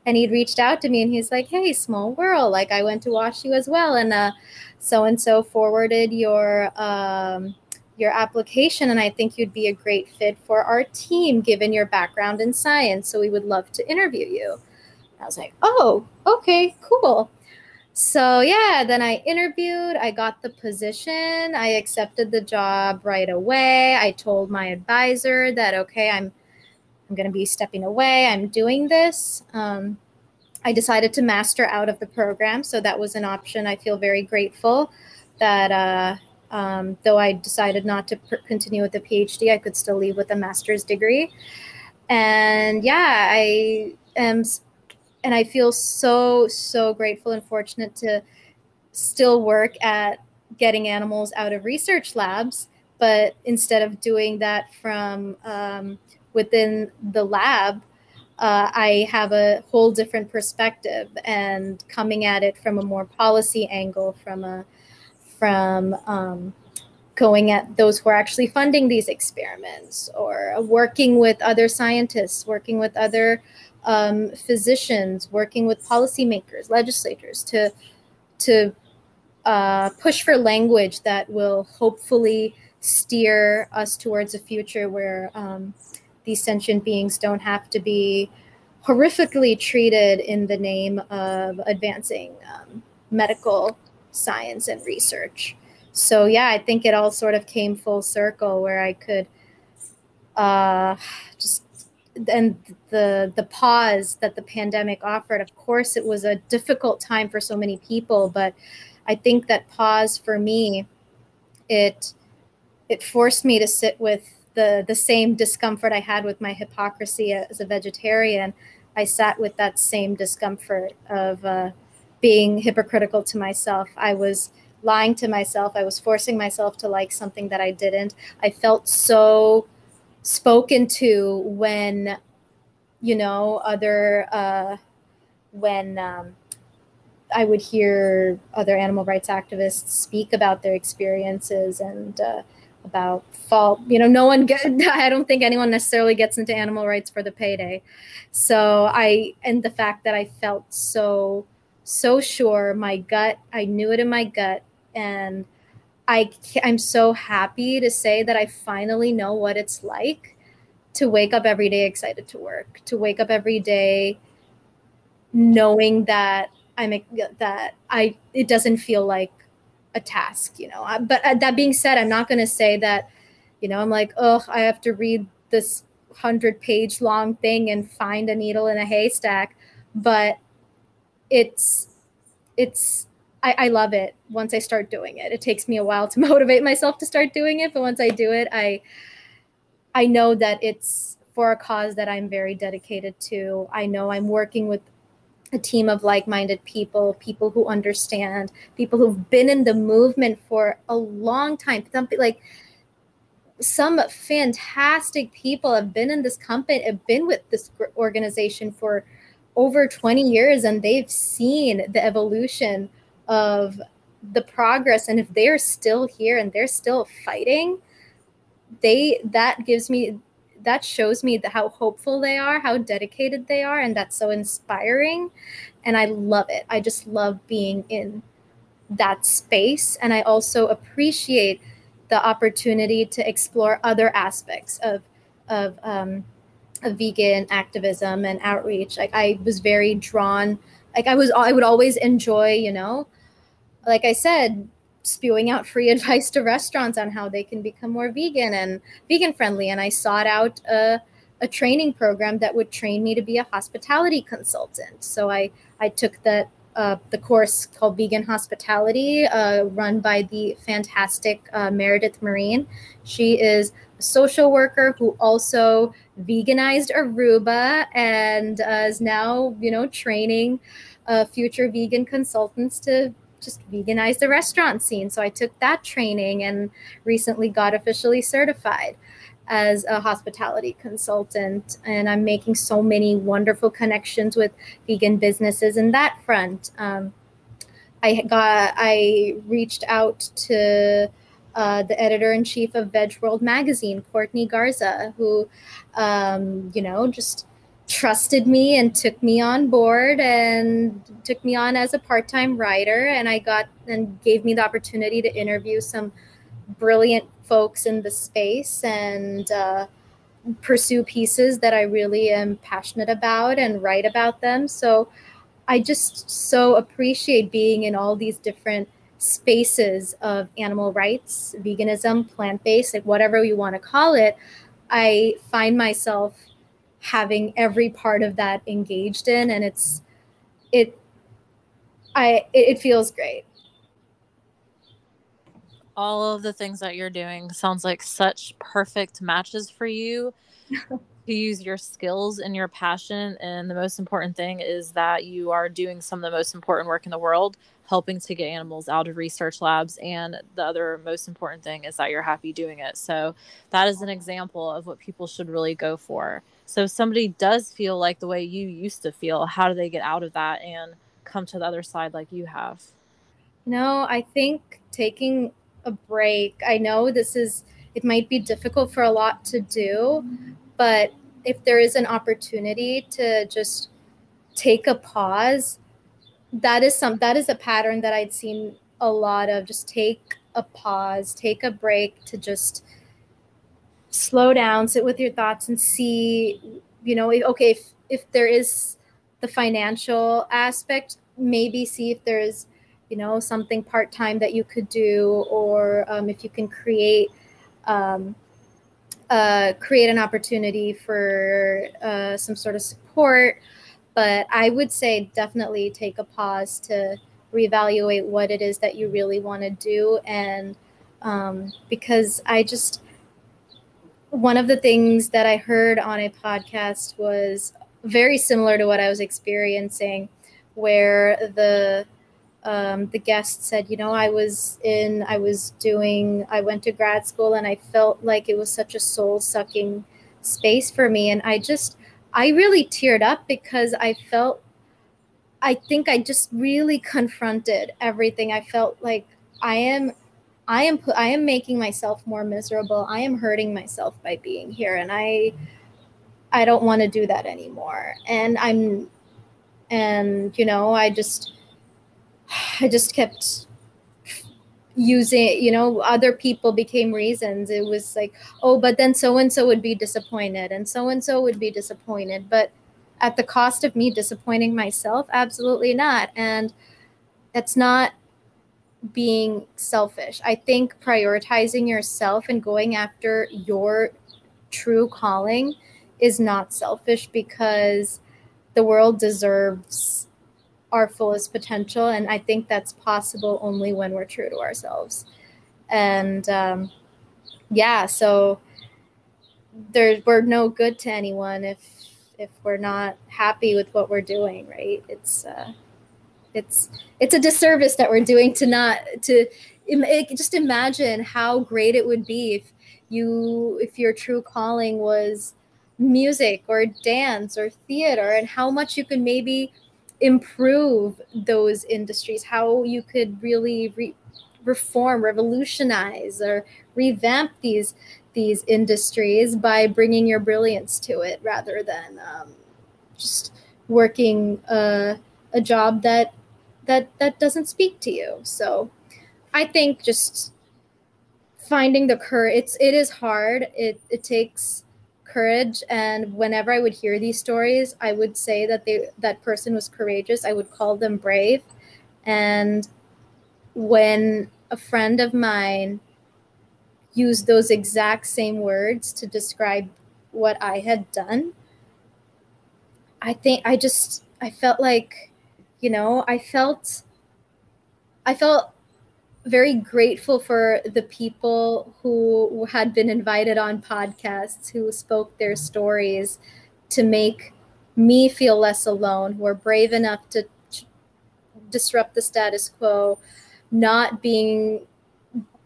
And he'd reached out to me and he's like, Hey, small world. Like, I went to WashU as well. And so and so forwarded your. Um, your application and I think you'd be a great fit for our team given your background in science. So we would love to interview you. I was like, oh, okay, cool. So yeah, then I interviewed, I got the position, I accepted the job right away. I told my advisor that okay, I'm I'm going to be stepping away. I'm doing this. Um, I decided to master out of the program, so that was an option. I feel very grateful that uh, um, though I decided not to continue with the PhD, I could still leave with a master's degree. And yeah, I am and I feel so so grateful and fortunate to still work at getting animals out of research labs, but instead of doing that from um, within the lab, uh, I have a whole different perspective and coming at it from a more policy angle, from a from um, going at those who are actually funding these experiments, or working with other scientists, working with other um, physicians, working with policymakers, legislators to to uh, push for language that will hopefully steer us towards a future where um, these sentient beings don't have to be horrifically treated in the name of advancing um, medical science and research. So yeah, I think it all sort of came full circle where I could uh, just and the the pause that the pandemic offered of course it was a difficult time for so many people but i think that pause for me it it forced me to sit with the the same discomfort i had with my hypocrisy as a vegetarian i sat with that same discomfort of uh, being hypocritical to myself. I was lying to myself. I was forcing myself to like something that i didn't. I felt so spoken to when you know other uh, when um, I would hear other animal rights activists speak about their experiences and uh, about fault. You know, no one get. I don't think anyone necessarily gets into animal rights for the payday. So I and the fact that I felt so so sure, my gut. I knew it in my gut, and I I'm so happy to say that I finally know what it's like to wake up every day excited to work, to wake up every day knowing that I'm that I it doesn't feel like a task, you know. But uh, that being said, I'm not going to say that you know, I'm like, "Oh, I have to read this 100-page long thing and find a needle in a haystack." But it's it's I, I love it once I start doing it. It takes me a while to motivate myself to start doing it, but once I do it, I I know that it's for a cause that I'm very dedicated to. I know I'm working with a team of like-minded people, people who understand, people who've been in the movement for a long time. Something like some fantastic people have been in this company, have been with this organization for over 20 years, and they've seen the evolution of the progress and if they're still here and they're still fighting they that gives me that shows me the, how hopeful they are how dedicated they are and that's so inspiring. And i love it. I just love being in that space. And i also appreciate the opportunity to explore other aspects of of um, of vegan activism and outreach. Like i was very drawn like i was i would always enjoy you know like I said, spewing out free advice to restaurants on how they can become more vegan and vegan friendly. And I sought out a, a training program that would train me to be a hospitality consultant. So I, I took that uh, the course called Vegan Hospitality, uh, run by the fantastic uh, Meredith Marin. She is a social worker who also veganized Aruba and uh, is now, you know, training uh, future vegan consultants to just veganize the restaurant scene. So I took that training and recently got officially certified as a hospitality consultant. And I'm making so many wonderful connections with vegan businesses in that front. Um, I got I reached out to uh, the editor in chief of Vegworld magazine, Courtney Garza, who, um, you know, just trusted me and took me on board and took me on as a part-time writer. And i got and gave me the opportunity to interview some brilliant folks in the space and uh, pursue pieces that i really am passionate about and write about them. So i just so appreciate being in all these different spaces of animal rights veganism plant-based like whatever you want to call it. I find myself having every part of that engaged in and it's it i it feels great all of the things that you're doing sounds like such perfect matches for you to use your skills and your passion and the most important thing is that you are doing some of the most important work in the world helping to get animals out of research labs. And the other most important thing is that you're happy doing it. So that is an example of what people should really go for. So if somebody does feel like the way you used to feel, how do they get out of that and come to the other side like you have? No, I think taking a break, I know this is, it might be difficult for a lot to do, but if there is an opportunity to just take a pause that is some that is a pattern that I'd seen a lot of just take a pause, take a break to just slow down, sit with your thoughts and see, you know, okay, if, if there is the financial aspect, maybe see if there's, you know, something part time that you could do, or um, if you can create, um, uh, create an opportunity for uh, some sort of support but I would say definitely take a pause to reevaluate what it is that you really want to do. And um, because I just, one of the things that I heard on a podcast was very similar to what I was experiencing, where the um, the guest said, you know, I was in, I was doing, I went to grad school and I felt like it was such a soul sucking space for me. And I just, I really teared up because I felt I think I just really confronted everything. I felt like I am I am I am making myself more miserable. I am hurting myself by being here and I I don't want to do that anymore. And I'm and you know, I just I just kept using you know other people became reasons it was like oh but then so and so would be disappointed and so and so would be disappointed but at the cost of me disappointing myself absolutely not and it's not being selfish i think prioritizing yourself and going after your true calling is not selfish because the world deserves our fullest potential. And I think that's possible only when we're true to ourselves. And um, yeah, so there we're no good to anyone if if we're not happy with what we're doing, right? It's uh, it's it's a disservice that we're doing to not to just imagine how great it would be if you if your true calling was music or dance or theater and how much you could maybe improve those industries, how you could really re- reform, revolutionize, or revamp these these industries by bringing your brilliance to it rather than um, just working a, a job that that that doesn't speak to you. So I think just finding the courage it's it is hard. It it takes courage and whenever i would hear these stories i would say that they that person was courageous i would call them brave and when a friend of mine used those exact same words to describe what i had done i think i just i felt like you know i felt i felt very grateful for the people who had been invited on podcasts who spoke their stories to make me feel less alone who are brave enough to disrupt the status quo, not being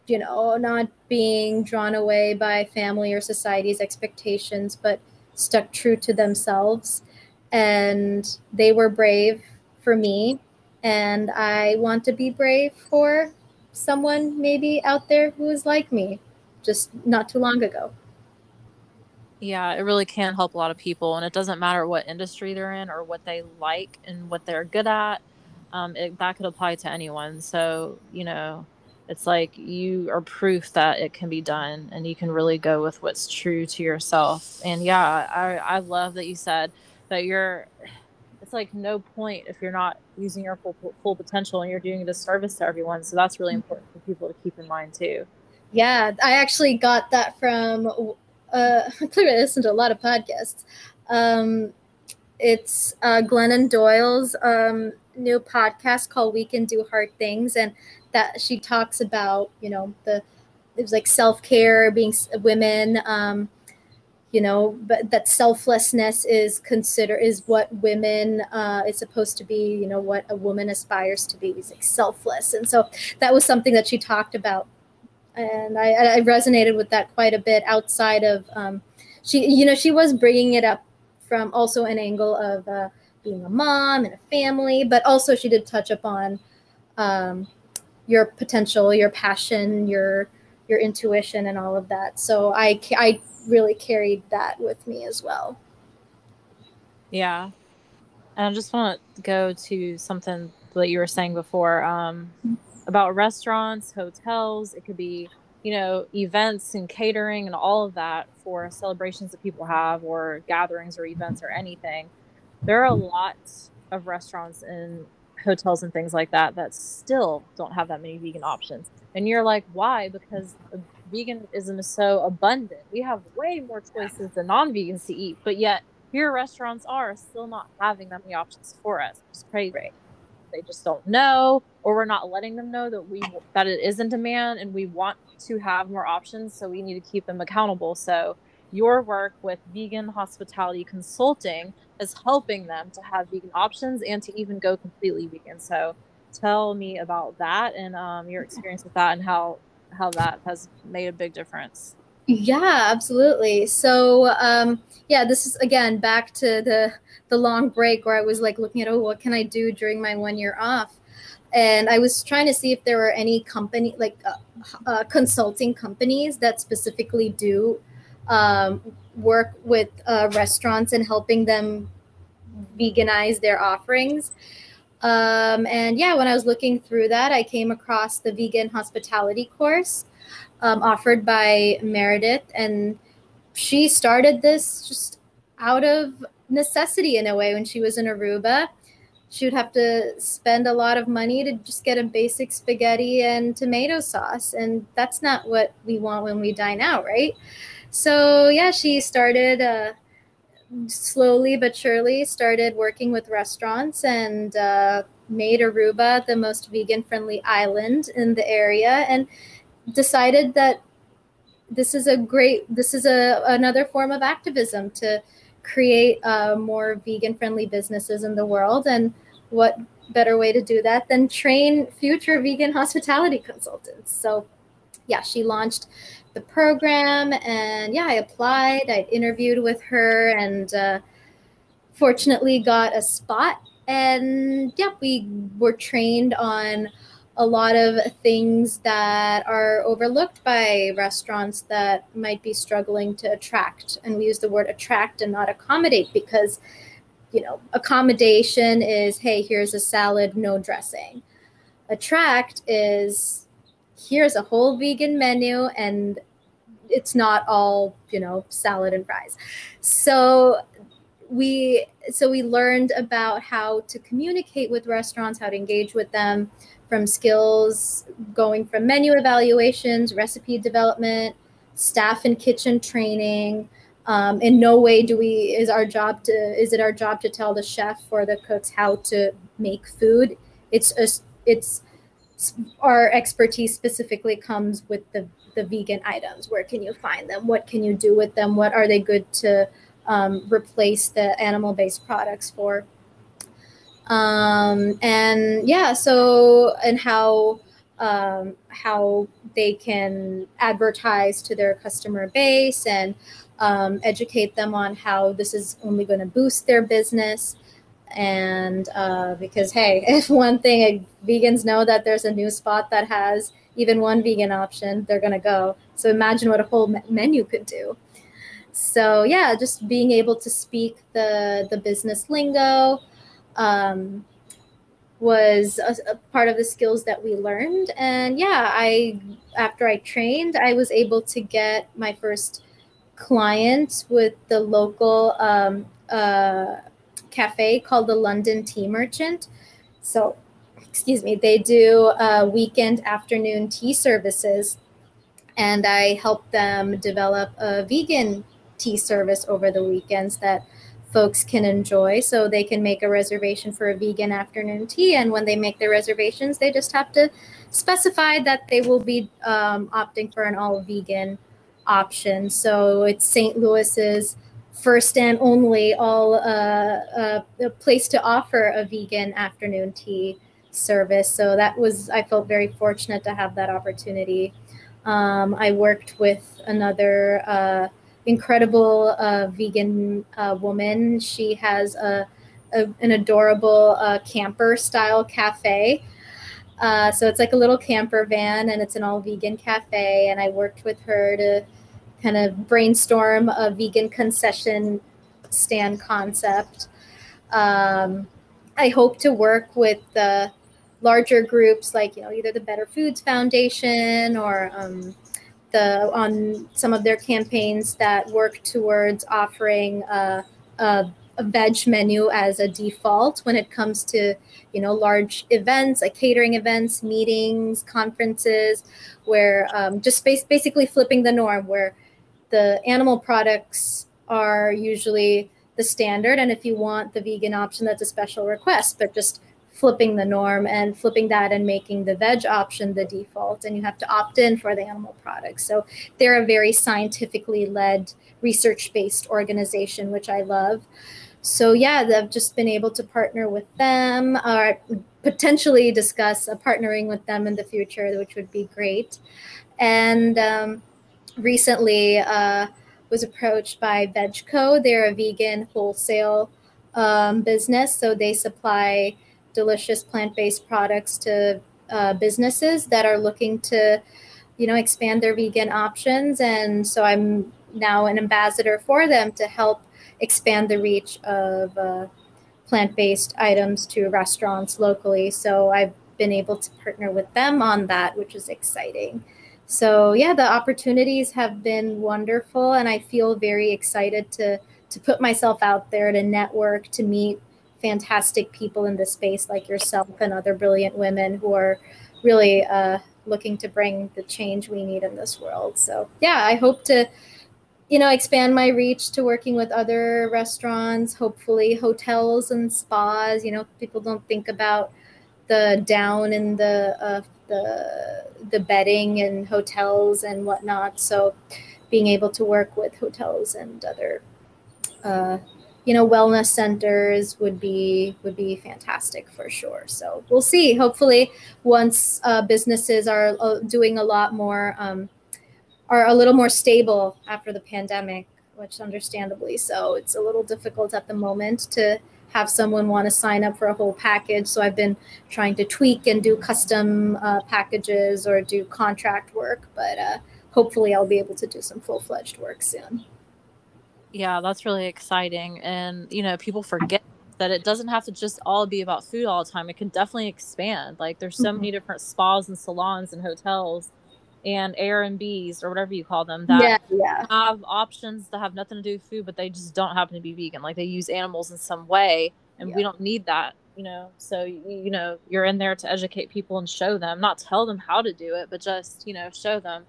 you know, not being drawn away by family or society's expectations, but stuck true to themselves. And they were brave for me. And I want to be brave for someone maybe out there who is like me just not too long ago. Yeah, it really can help a lot of people. And it doesn't matter what industry they're in or what they like and what they're good at. Um, it, that could apply to anyone. So, you know, it's like you are proof that it can be done and you can really go with what's true to yourself and yeah i i love that you said that you're it's like no point if you're not using your full full potential and you're doing a disservice to everyone so that's really important for people to keep in mind too. Yeah i actually got that from uh clearly i listen to a lot of podcasts. Um it's uh glennon doyle's um new podcast called we can do hard things and that she talks about, you know, the it was like self care, being women, um, you know, but that selflessness is consider is what women uh, is supposed to be. You know, what a woman aspires to be is like selfless, and so that was something that she talked about, and I, I resonated with that quite a bit. Outside of um, she, you know, she was bringing it up from also an angle of uh, being a mom and a family, but also she did touch upon um, your potential, your passion, your your intuition, and all of that. So I I really carried that with me as well. Yeah, and I just want to go to something that you were saying before um, mm-hmm. about restaurants, hotels. It could be you know events and catering and all of that for celebrations that people have or gatherings or events or anything. There are a lot of restaurants and hotels and things like that that still don't have that many vegan options. And you're like, why? Because veganism is so abundant. We have way more choices than non-vegans to eat, but yet here restaurants are still not having that many options for us. It's crazy. They just don't know, or we're not letting them know that we that it is in demand, and we want to have more options. So we need to keep them accountable. So your work with vegan hospitality consulting is helping them to have vegan options and to even go completely vegan. So tell me about that and um, your experience with that and how how that has made a big difference. Yeah, absolutely. So um, yeah, this is again back to the the long break where I was like looking at oh what can I do during my one year off, and I was trying to see if there were any company like uh, uh, consulting companies that specifically do um, work with uh, restaurants and helping them veganize their offerings. Um, and yeah, when I was looking through that, I came across the vegan hospitality course um, offered by Meredith. And she started this just out of necessity in a way when she was in Aruba. She would have to spend a lot of money to just get a basic spaghetti and tomato sauce. And that's not what we want when we dine out, right? So yeah, she started uh, slowly but surely started working with restaurants and uh, made Aruba the most vegan friendly island in the area and decided that this is a great this is a another form of activism to create uh, more vegan friendly businesses in the world. And what better way to do that than train future vegan hospitality consultants? So yeah she launched the program. And yeah, I applied, I interviewed with her, and uh, fortunately got a spot. And yeah, we were trained on a lot of things that are overlooked by restaurants that might be struggling to attract. And we use the word attract and not accommodate because, you know, accommodation is, hey, here's a salad, no dressing. Attract is, here's a whole vegan menu and it's not all you know salad and fries. So we so we learned about how to communicate with restaurants how to engage with them from skills going from menu evaluations recipe development staff and kitchen training. Um, in no way do we is our job to is it our job to tell the chef or the cooks how to make food. It's a, it's our expertise specifically comes with the the vegan items? Where can you find them? What can you do with them? What are they good to um, replace the animal based products for? Um, and yeah, so and how um, how they can advertise to their customer base and um, educate them on how this is only going to boost their business. And uh, because, hey, if one thing vegans know that there's a new spot that has even one vegan option, they're going to go. So imagine what a whole menu could do. So yeah, just being able to speak the the business lingo, um, was a, a, part of the skills that we learned and yeah i after i trained i was able to get my first client with the local um, uh, cafe called the london tea merchant so excuse me they do uh, weekend afternoon tea services and i help them develop a vegan tea service over the weekends that folks can enjoy. So they can make a reservation for a vegan afternoon tea. And when they make their reservations, they just have to specify that they will be um, opting for an all vegan option. So it's St. Louis's first and only all uh, uh, place to offer a vegan afternoon tea service. So that was, I felt very fortunate to have that opportunity. Um, I worked with another uh, incredible uh, vegan uh, woman. She has a, a an adorable uh, camper style cafe. Uh, so it's like a little camper van, and it's an all vegan cafe. And I worked with her to kind of brainstorm a vegan concession stand concept. Um, I hope to work with the larger groups like you know either the Better Foods Foundation or um, the on some of their campaigns that work towards offering a, a, a, veg menu as a default when it comes to you know large events like catering events meetings conferences where um, just bas- basically flipping the norm where the animal products are usually the standard. And if you want the vegan option that's a special request but just flipping the norm and flipping that and making the veg option the default and you have to opt in for the animal products so they're a very scientifically led research based organization which i love. So yeah i've just been able to partner with them or potentially discuss partnering with them in the future which would be great. And um, recently uh, was approached by vegco. They're a vegan wholesale um, business so they supply delicious plant-based products to uh, businesses that are looking to you know expand their vegan options. And so i'm now an ambassador for them to help expand the reach of uh, plant-based items to restaurants locally. So i've been able to partner with them on that which is exciting. So yeah the opportunities have been wonderful and i feel very excited to to put myself out there to network to meet fantastic people in this space like yourself and other brilliant women who are really uh, looking to bring the change we need in this world. So yeah, I hope to, you know, expand my reach to working with other restaurants, hopefully hotels and spas. You know, people don't think about the down in the uh, the the bedding and hotels and whatnot. So being able to work with hotels and other uh, you know wellness centers would be would be fantastic for sure. So we'll see. Hopefully once uh, businesses are uh, doing a lot more um, are a little more stable after the pandemic which understandably so. It's a little difficult at the moment to have someone want to sign up for a whole package. So i've been trying to tweak and do custom uh, packages or do contract work but uh, hopefully i'll be able to do some full-fledged work soon yeah, that's really exciting. And, you know, people forget that it doesn't have to just all be about food all the time. It can definitely expand. Like there's so mm-hmm. many different spas and salons and hotels and Airbnbs or whatever you call them that yeah, yeah. have options that have nothing to do with food, but they just don't happen to be vegan. Like they use animals in some way, and yeah. we don't need that, you know. So you know, you're in there to educate people and show them, not tell them how to do it, but just you know, show them.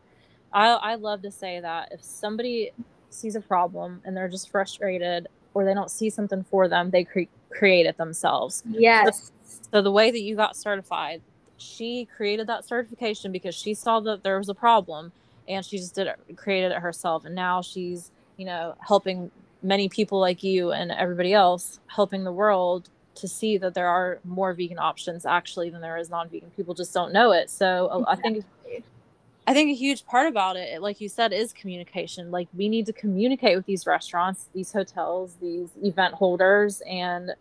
I I love to say that if somebody sees a problem and they're just frustrated or they don't see something for them, they cre- create it themselves. Yes. So, so the way that you got certified, she created that certification because she saw that there was a problem and she just did it, created it herself. And now she's, you know, helping many people like you and everybody else, helping the world to see that there are more vegan options actually than there is non-vegan. People just don't know it. So exactly. I think I think a huge part about it, like you said, is communication. Like we need to communicate with these restaurants, these hotels, these event holders, and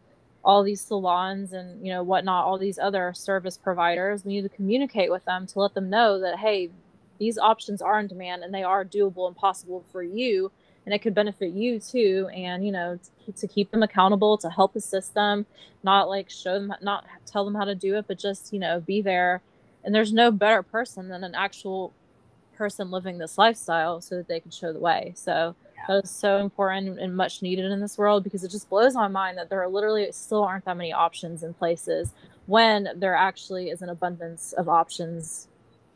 all these salons and you know whatnot, all these other service providers. We need to communicate with them to let them know that hey, these options are in demand and they are doable and possible for you, and it could benefit you too. And you know to, to keep them accountable, to help assist them, not like show them, not tell them how to do it, but just you know be there and there's no better person than an actual person living this lifestyle so that they can show the way. So yeah. that is so important and much needed in this world because it just blows my mind that there are literally still aren't that many options in places when there actually is an abundance of options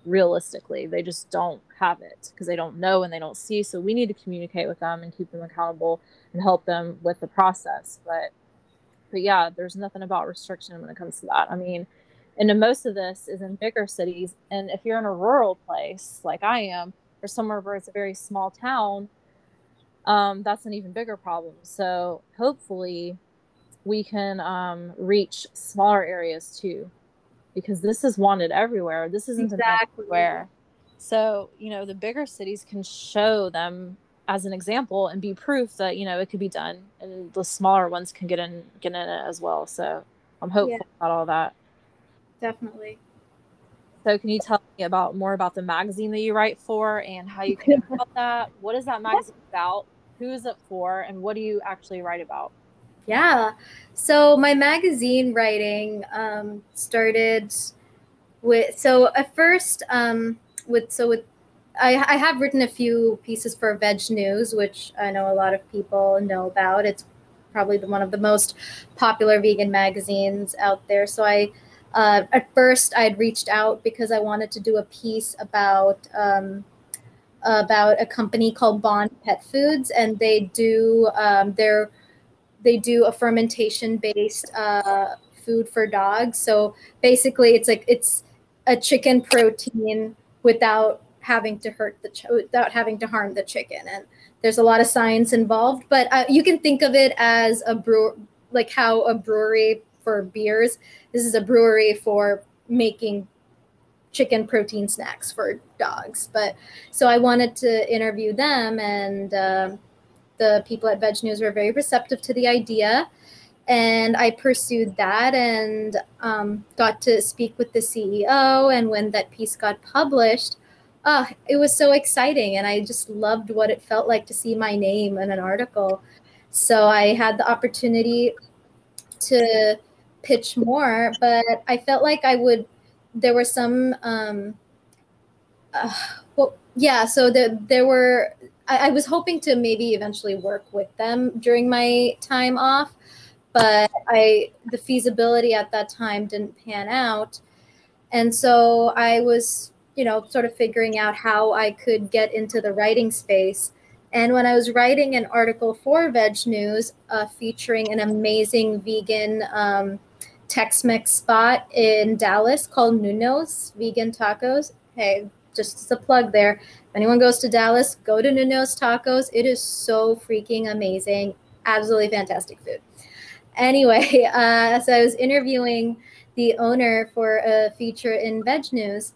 realistically. They just don't have it because they don't know and they don't see. So we need to communicate with them and keep them accountable and help them with the process. But but yeah there's nothing about restriction when it comes to that. I mean and most of this is in bigger cities. And if you're in a rural place like I am, or somewhere where it's a very small town, um, that's an even bigger problem. So hopefully we can um, reach smaller areas too, because this is wanted everywhere. This isn't exactly. everywhere. So, you know, the bigger cities can show them as an example and be proof that, you know, it could be done and the smaller ones can get in, get in it as well. So I'm hopeful yeah. about all that definitely. So, can you tell me about more about the magazine that you write for and how you came about that? What is that magazine about? Who is it for? And what do you actually write about? Yeah. So, my magazine writing um, started with, so at first, um, with, so with, I, I have written a few pieces for VegNews, which I know a lot of people know about. It's probably the, one of the most popular vegan magazines out there. So, I, uh, at first I had reached out because I wanted to do a piece about um, about a company called Bond Pet Foods, and they do um, their they do a fermentation based uh, food for dogs. So basically, it's like it's a chicken protein without having to hurt the ch- without having to harm the chicken, and there's a lot of science involved. But uh, you can think of it as a brew like how a brewery for beers. This is a brewery for making chicken protein snacks for dogs. But so I wanted to interview them, and uh, the people at VegNews were very receptive to the idea. And I pursued that and um, got to speak with the CEO. And when that piece got published, uh, it was so exciting. And I just loved what it felt like to see my name in an article. So I had the opportunity to pitch more, but I felt like I would. There were some. Um, uh, well, yeah. So there, there were. I, I was hoping to maybe eventually work with them during my time off, but I the feasibility at that time didn't pan out, and so I was, you know, sort of figuring out how I could get into the writing space. And when I was writing an article for VegNews uh, featuring an amazing vegan um, Tex-Mex spot in Dallas called Nuno's Vegan Tacos. Hey, just as a plug there. If anyone goes to Dallas, go to Nuno's Tacos. It is so freaking amazing. Absolutely fantastic food. Anyway, uh, so I was interviewing the owner for a feature in VegNews,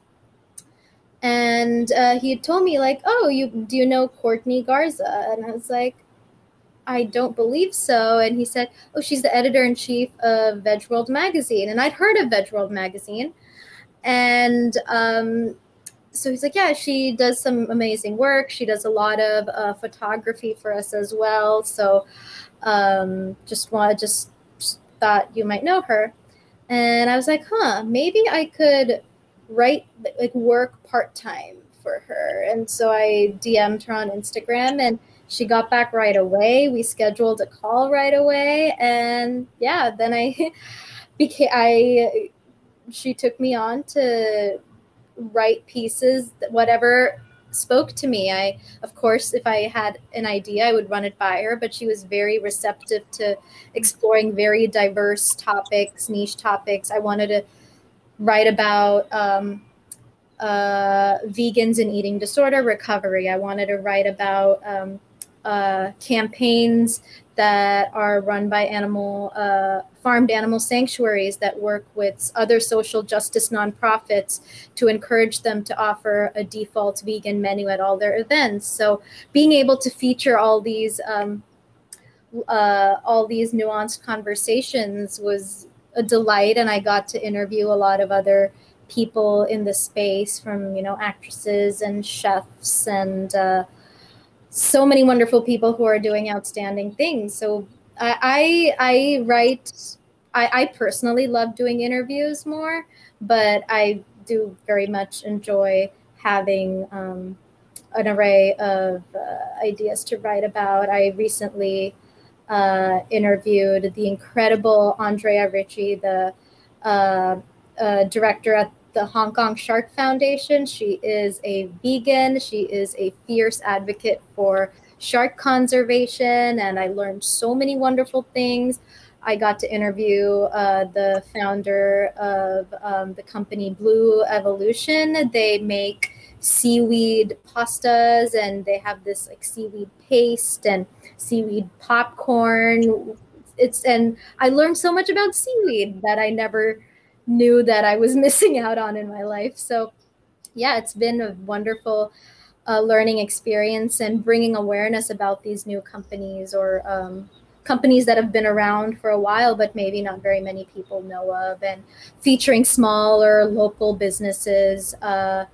and uh, he told me like, "Oh, you do you know Courtney Garza?" And I was like, I don't believe so. And he said, Oh, she's the editor in chief of Vegworld magazine. And I'd heard of Vegworld magazine. And um, so he's like, Yeah, she does some amazing work. She does a lot of uh, photography for us as well. So um, just want just, just thought you might know her. And I was like, Huh, maybe I could write, like, work part time for her. And so I DM'd her on Instagram and she got back right away. We scheduled a call right away, and yeah, then I became I. She took me on to write pieces, whatever spoke to me. I, of course, if I had an idea, I would run it by her, but she was very receptive to exploring very diverse topics, niche topics. I wanted to write about um, uh, vegans and eating disorder recovery. I wanted to write about um, uh, campaigns that are run by animal uh, farmed animal sanctuaries that work with other social justice nonprofits to encourage them to offer a default vegan menu at all their events. So being able to feature all these um, uh, all these nuanced conversations was a delight, and I got to interview a lot of other people in the space from you know actresses and chefs and uh, so many wonderful people who are doing outstanding things. So I I, I write. I, I personally love doing interviews more, but I do very much enjoy having um, an array of uh, ideas to write about. I recently uh, interviewed the incredible Andrea Ritchie, the uh, uh, director at the Hong Kong Shark Foundation. She is a vegan. She is a fierce advocate for shark conservation, and I learned so many wonderful things. I got to interview uh, the founder of um, the company Blue Evolution. They make seaweed pastas and they have this like seaweed paste and seaweed popcorn. It's and I learned so much about seaweed that I never knew that I was missing out on in my life. So, yeah, it's been a wonderful uh, learning experience and bringing awareness about these new companies or um, companies that have been around for a while, but maybe not very many people know of, and featuring smaller local businesses. Uh,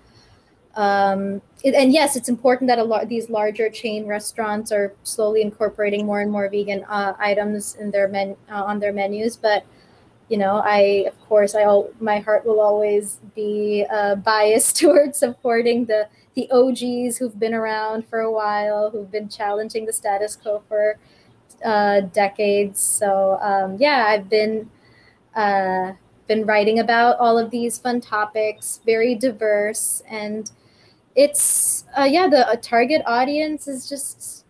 um, and yes, it's important that a lot these larger chain restaurants are slowly incorporating more and more vegan uh, items in their men uh, on their menus, but you know, I of course I all my heart will always be uh, biased towards supporting the the OGs who've been around for a while, who've been challenging the status quo for uh, decades. So um, yeah, I've been uh, been writing about all of these fun topics, very diverse, and it's uh, yeah the target audience is just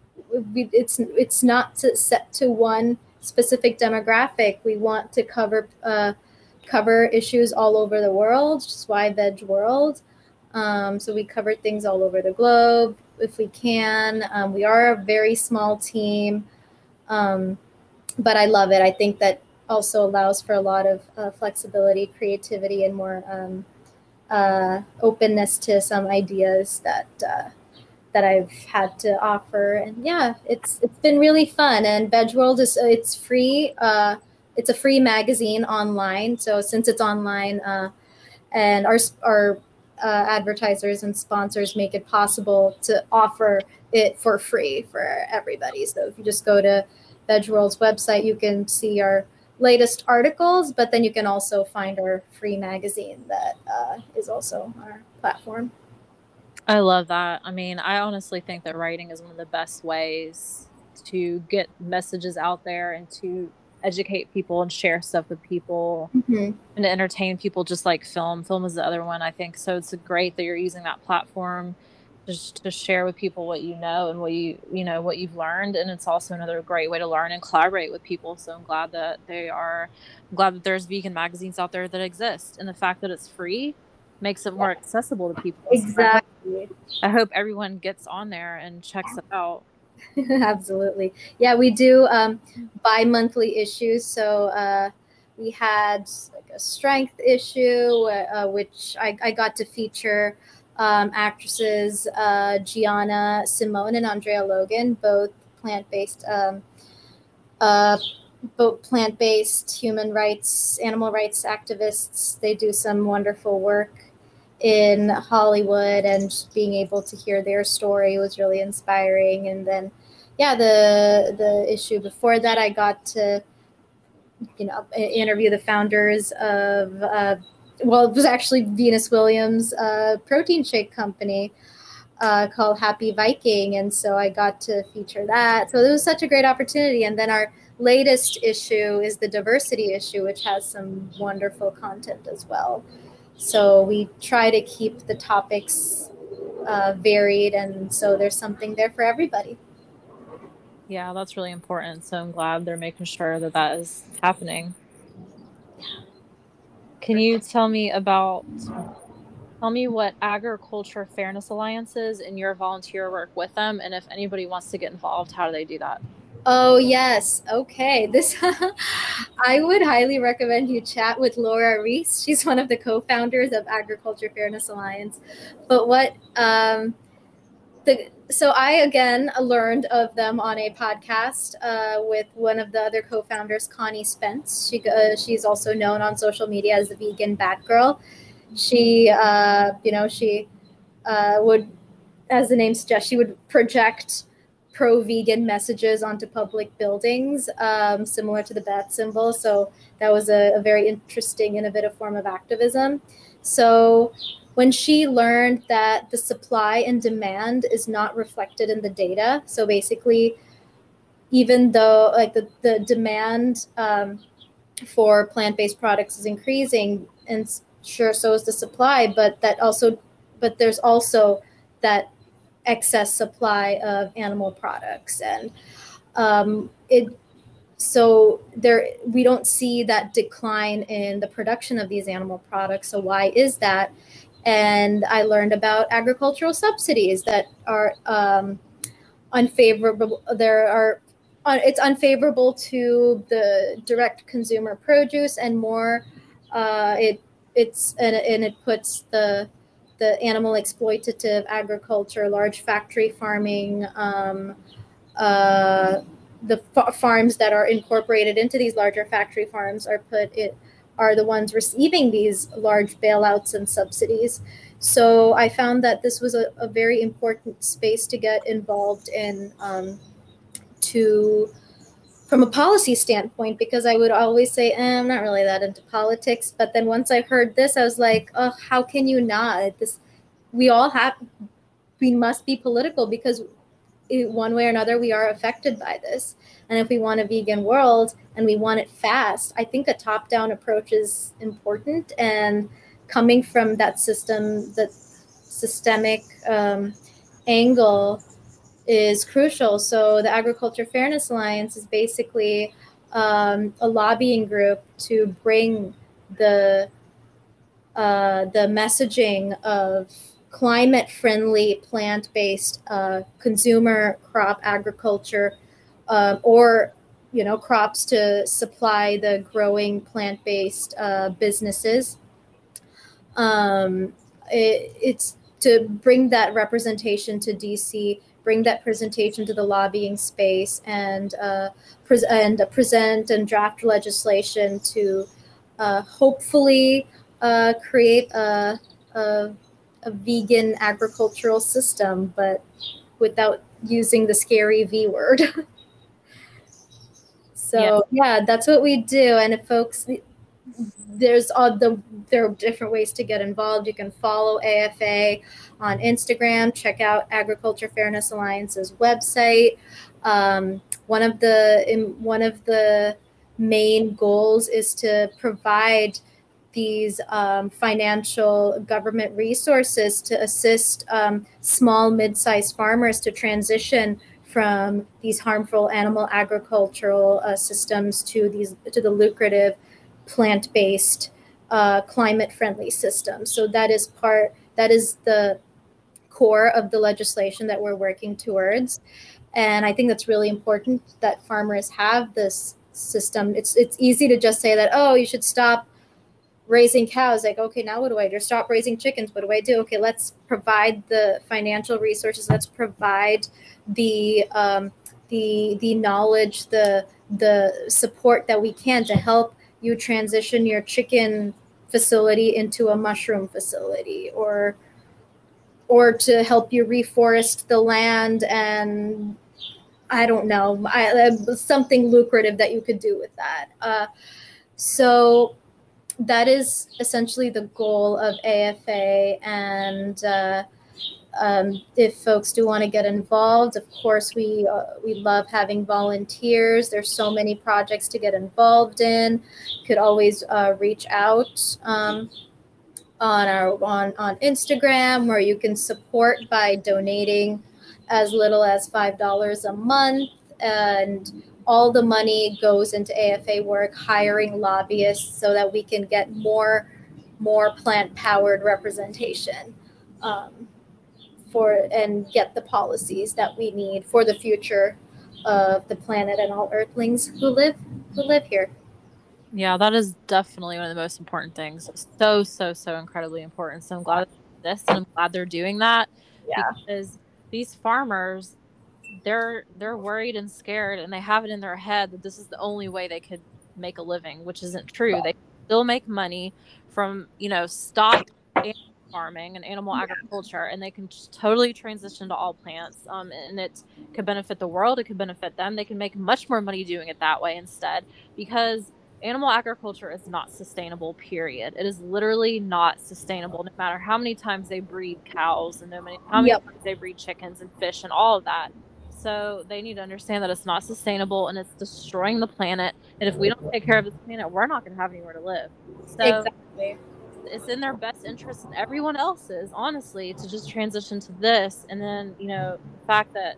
it's it's not set to one specific demographic. We want to cover uh, cover issues all over the world, just why veg world. Um, so we cover things all over the globe if we can. Um, we are a very small team, um, but I love it. I think that also allows for a lot of uh, flexibility, creativity, and more um, uh, openness to some ideas that uh, that I've had to offer. And yeah, it's it's been really fun. And Vegworld is it's free. Uh, it's a free magazine online. So since it's online, uh, and our our uh, advertisers and sponsors make it possible to offer it for free for everybody. So if you just go to Vegworld's website, you can see our latest articles, but then you can also find our free magazine that uh, is also our platform. I love that. I mean, I honestly think that writing is one of the best ways to get messages out there and to educate people and share stuff with people mm-hmm. and to entertain people just like film. Film is the other one, I think. So it's great that you're using that platform just to share with people what you know and what you you know what you've learned and it's also another great way to learn and collaborate with people so i'm glad that they are I'm glad that there's vegan magazines out there that exist and the fact that it's free makes it more accessible to people. Exactly. I hope everyone gets on there and checks it out. Absolutely. Yeah, we do um, bi monthly issues. So uh, we had like a strength issue, uh, which I, I, got to feature um, actresses uh, Gianna Simone and Andrea Logan, both plant based. Um, uh, both plant-based human rights animal rights activists they do some wonderful work in Hollywood and being able to hear their story was really inspiring. And then, yeah, the the issue before that, I got to, you know, interview the founders of, uh, well, it was actually Venus Williams' uh, protein shake company. Uh, called Happy Viking, and so I got to feature that. So it was such a great opportunity. And then our latest issue is the diversity issue, which has some wonderful content as well. So we try to keep the topics uh, varied, and so there's something there for everybody. Yeah, that's really important. So I'm glad they're making sure that that is happening. Can you tell me about tell me what Agriculture Fairness Alliance is and your volunteer work with them. And if anybody wants to get involved, how do they do that? Oh yes. Okay. This I would highly recommend you chat with Laura Reese. She's one of the co-founders of Agriculture Fairness Alliance. But what um the so I again learned of them on a podcast uh, with one of the other co-founders, Connie Spence. She uh, she's also known on social media as the vegan Batgirl. She uh, you know she uh, would, as the name suggests, she would project pro-vegan messages onto public buildings, um, similar to the bat symbol. So that was a, a very interesting, innovative form of activism. So when she learned that the supply and demand is not reflected in the data so basically even though like the, the demand um, for plant-based products is increasing and sure so is the supply but that also but there's also that excess supply of animal products and um, it so there we don't see that decline in the production of these animal products so why is that and I learned about agricultural subsidies that are um, unfavorable. There are uh, it's unfavorable to the direct consumer produce and more. Uh, it it's and, and it puts the the animal exploitative agriculture, large factory farming, um, uh, the farms that are incorporated into these larger factory farms are put it are the ones receiving these large bailouts and subsidies. So I found that this was a, a very important space to get involved in um, to from a policy standpoint because I would always say eh, I'm not really that into politics. But then once I heard this I was like oh how can you not? This we all have we must be political because one way or another we are affected by this. And if we want a vegan world and we want it fast i think a top down approach is important. And coming from that system that systemic um, angle is crucial so the agriculture fairness alliance is basically um, a lobbying group to bring the uh, the messaging of climate friendly, plant based uh, consumer crop agriculture uh, or you know crops to supply the growing plant based uh, businesses. Um, it, it's to bring that representation to DC, bring that presentation to the lobbying space, and uh, pre- and present and draft legislation to uh, hopefully uh, create a, a a vegan agricultural system, but without using the scary V word. so yeah. yeah, that's what we do. And if folks, there's all the there are different ways to get involved. You can follow AFA on Instagram. Check out Agriculture Fairness Alliance's website. Um, one of the one of the main goals is to provide these um, financial government resources to assist um, small, mid sized farmers to transition from these harmful animal agricultural uh, systems to these to the lucrative plant based, uh, climate friendly systems. So that is part that is the core of the legislation that we're working towards. And I think that's really important that farmers have this system. It's it's easy to just say that, oh, you should stop raising cows like okay now what do i do stop raising chickens what do i do okay let's provide the financial resources let's provide the um, the the knowledge the the support that we can to help you transition your chicken facility into a mushroom facility or or to help you reforest the land and i don't know I, something lucrative that you could do with that uh, so that is essentially the goal of AFA. And uh, um, if folks do want to get involved, of course, we uh, we love having volunteers. There's so many projects to get involved in. You could always uh, reach out um, on our on on Instagram, where you can support by donating as little as five dollars a month and all the money goes into AFA work, hiring lobbyists so that we can get more more plant powered representation um, for and get the policies that we need for the future of the planet and all earthlings who live who live here. Yeah that is definitely one of the most important things. So so so incredibly important. So i'm glad this and i'm glad they're doing that yeah. because these farmers they're they're worried and scared and they have it in their head that this is the only way they could make a living which isn't true. They still make money from you know stock farming and animal agriculture and they can totally transition to all plants um, and it could benefit the world it could benefit them they can make much more money doing it that way instead because animal agriculture is not sustainable period. It is literally not sustainable no matter how many times they breed cows and no many how many yep. times they breed chickens and fish and all of that. So they need to understand that it's not sustainable and it's destroying the planet and if we don't take care of this planet we're not going to have anywhere to live. So exactly it's in their best interest and everyone else's honestly to just transition to this. And then you know the fact that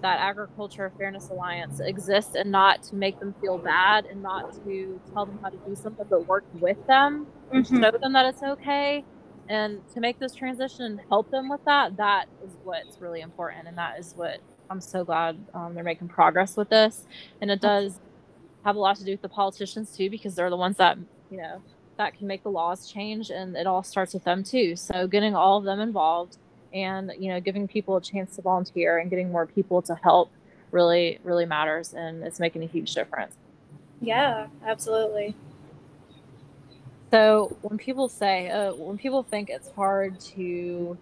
that agriculture fairness alliance exists and not to make them feel bad and not to tell them how to do something but work with them mm-hmm. show them that it's okay and to make this transition and help them with that that is what's really important. And that is what i'm so glad um, they're making progress with this. And it does have a lot to do with the politicians too because they're the ones that you know that can make the laws change and it all starts with them too. So getting all of them involved and you know giving people a chance to volunteer and getting more people to help really really matters and it's making a huge difference. Yeah absolutely. So when people say uh, when people think it's hard to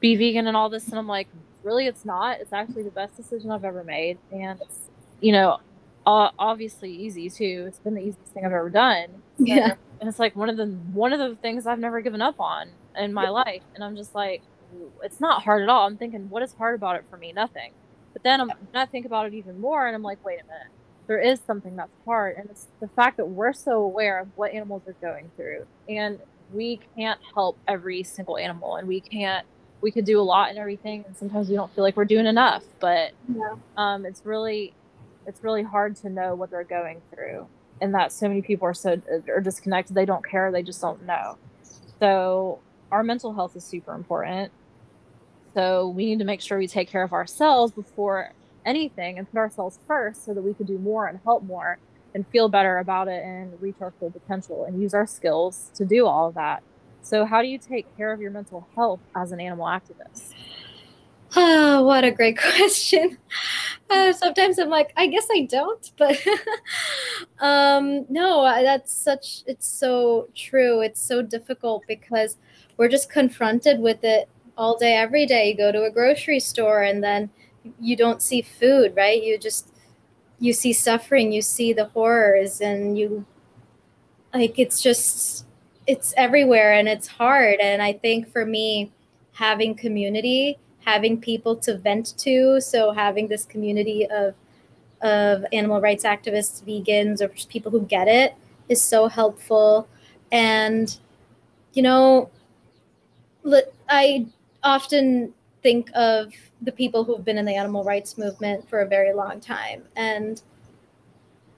be vegan and all this and i'm like really it's not? It's actually the best decision i've ever made. And it's you know obviously easy too. It's been the easiest thing I've ever done. So, yeah. And it's like one of the one of the things I've never given up on in my life. And I'm just like, it's not hard at all. I'm thinking, what is hard about it for me? Nothing. But then I'm I think about it even more and I'm like, wait a minute. There is something that's hard. And it's the fact that we're so aware of what animals are going through. And we can't help every single animal and we can't we could do a lot and everything and sometimes we don't feel like we're doing enough but yeah. um, it's really it's really hard to know what they're going through and that so many people are so are disconnected. They don't care. They just don't know. So our mental health is super important. So we need to make sure we take care of ourselves before anything and put ourselves first so that we can do more and help more and feel better about it and reach our full potential and use our skills to do all of that. So how do you take care of your mental health as an animal activist Oh, what a great question. Uh, sometimes I'm like, I guess I don't, but um, no, that's such, it's so true. It's so difficult because we're just confronted with it all day, every day. You go to a grocery store and then you don't see food, right? You just, you see suffering, you see the horrors, and you, like, it's just, it's everywhere and it's hard. And I think for me, having community, having people to vent to. So having this community of of animal rights activists, vegans, or just people who get it is so helpful. And you know, I often think of the people who've been in the animal rights movement for a very long time, and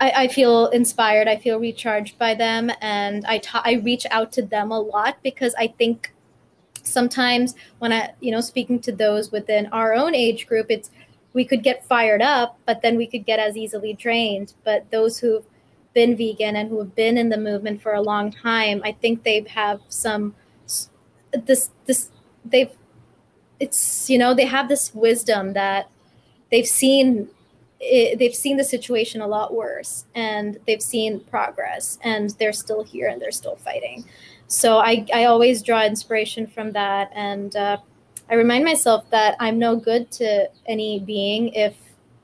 I, I feel inspired. I feel recharged by them, and I ta- I reach out to them a lot because I think sometimes when I, you know, speaking to those within our own age group, it's we could get fired up, but then we could get as easily drained. But those who've been vegan and who have been in the movement for a long time, I think they have some this this they've it's you know they have this wisdom that they've seen it, they've seen the situation a lot worse and they've seen progress and they're still here and they're still fighting so I, I always draw inspiration from that. And uh, i remind myself that i'm no good to any being if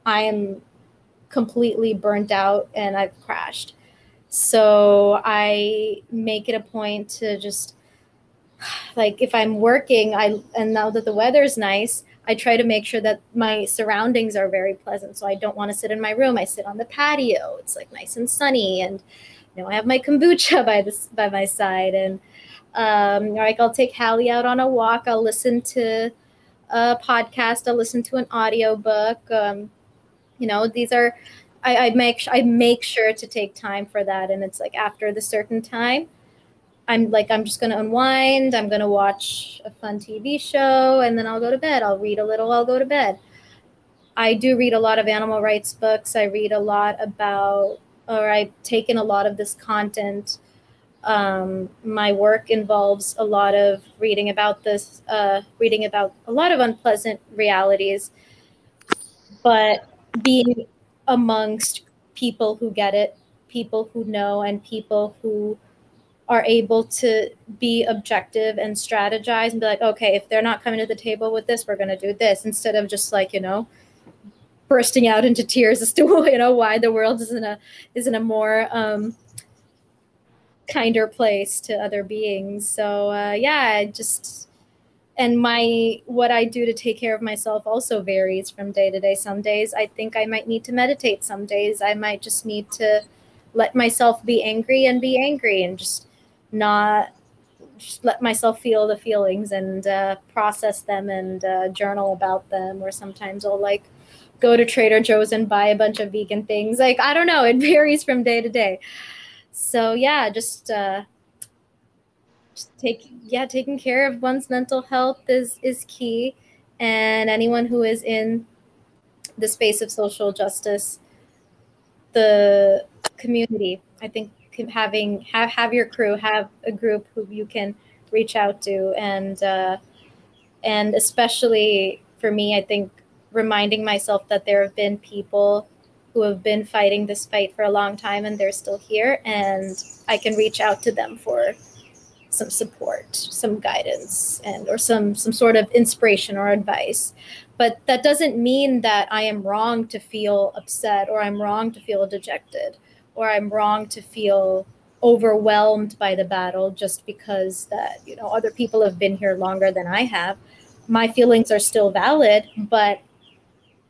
i am completely burnt out and i've crashed. So i make it a point to just like if i'm working i and now that the weather's nice i try to make sure that my surroundings are very pleasant. So i don't want to sit in my room. I sit on the patio. It's like nice and sunny and know, I have my kombucha by this by my side, and um, like I'll take Hallie out on a walk. I'll listen to a podcast. I'll listen to an audio book. Um, you know, these are I, I make I make sure to take time for that, and it's like after the certain time, I'm like, I'm just going to unwind. I'm going to watch a fun TV show and then I'll go to bed. I'll read a little, I'll go to bed. I do read a lot of animal rights books. I read a lot about, or I've taken a lot of this content. Um, my work involves a lot of reading about this, uh, reading about a lot of unpleasant realities, but being amongst people who get it, people who know, and people who are able to be objective and strategize and be like, okay, if they're not coming to the table with this, we're going to do this instead of just like, you know, bursting out into tears as to, you know, why the world isn't a, isn't a more, um, kinder place to other beings. So, uh, yeah, just, and my, what I do to take care of myself also varies from day to day. Some days I think I might need to meditate. Some days I might just need to let myself be angry and be angry and just not just let myself feel the feelings and uh, process them and uh, journal about them. Or sometimes I'll like go to Trader Joe's and buy a bunch of vegan things. Like I don't know, it varies from day to day. So yeah, just uh, just take yeah, taking care of one's mental health is is key. And anyone who is in the space of social justice, the community, I think having have have your crew have a group who you can reach out to and uh, and especially for me i think reminding myself that there have been people who have been fighting this fight for a long time and they're still here and i can reach out to them for some support some guidance and or some some sort of inspiration or advice but that doesn't mean that i am wrong to feel upset or i'm wrong to feel dejected or I'm wrong to feel overwhelmed by the battle just because that you know other people have been here longer than I have. My feelings are still valid, but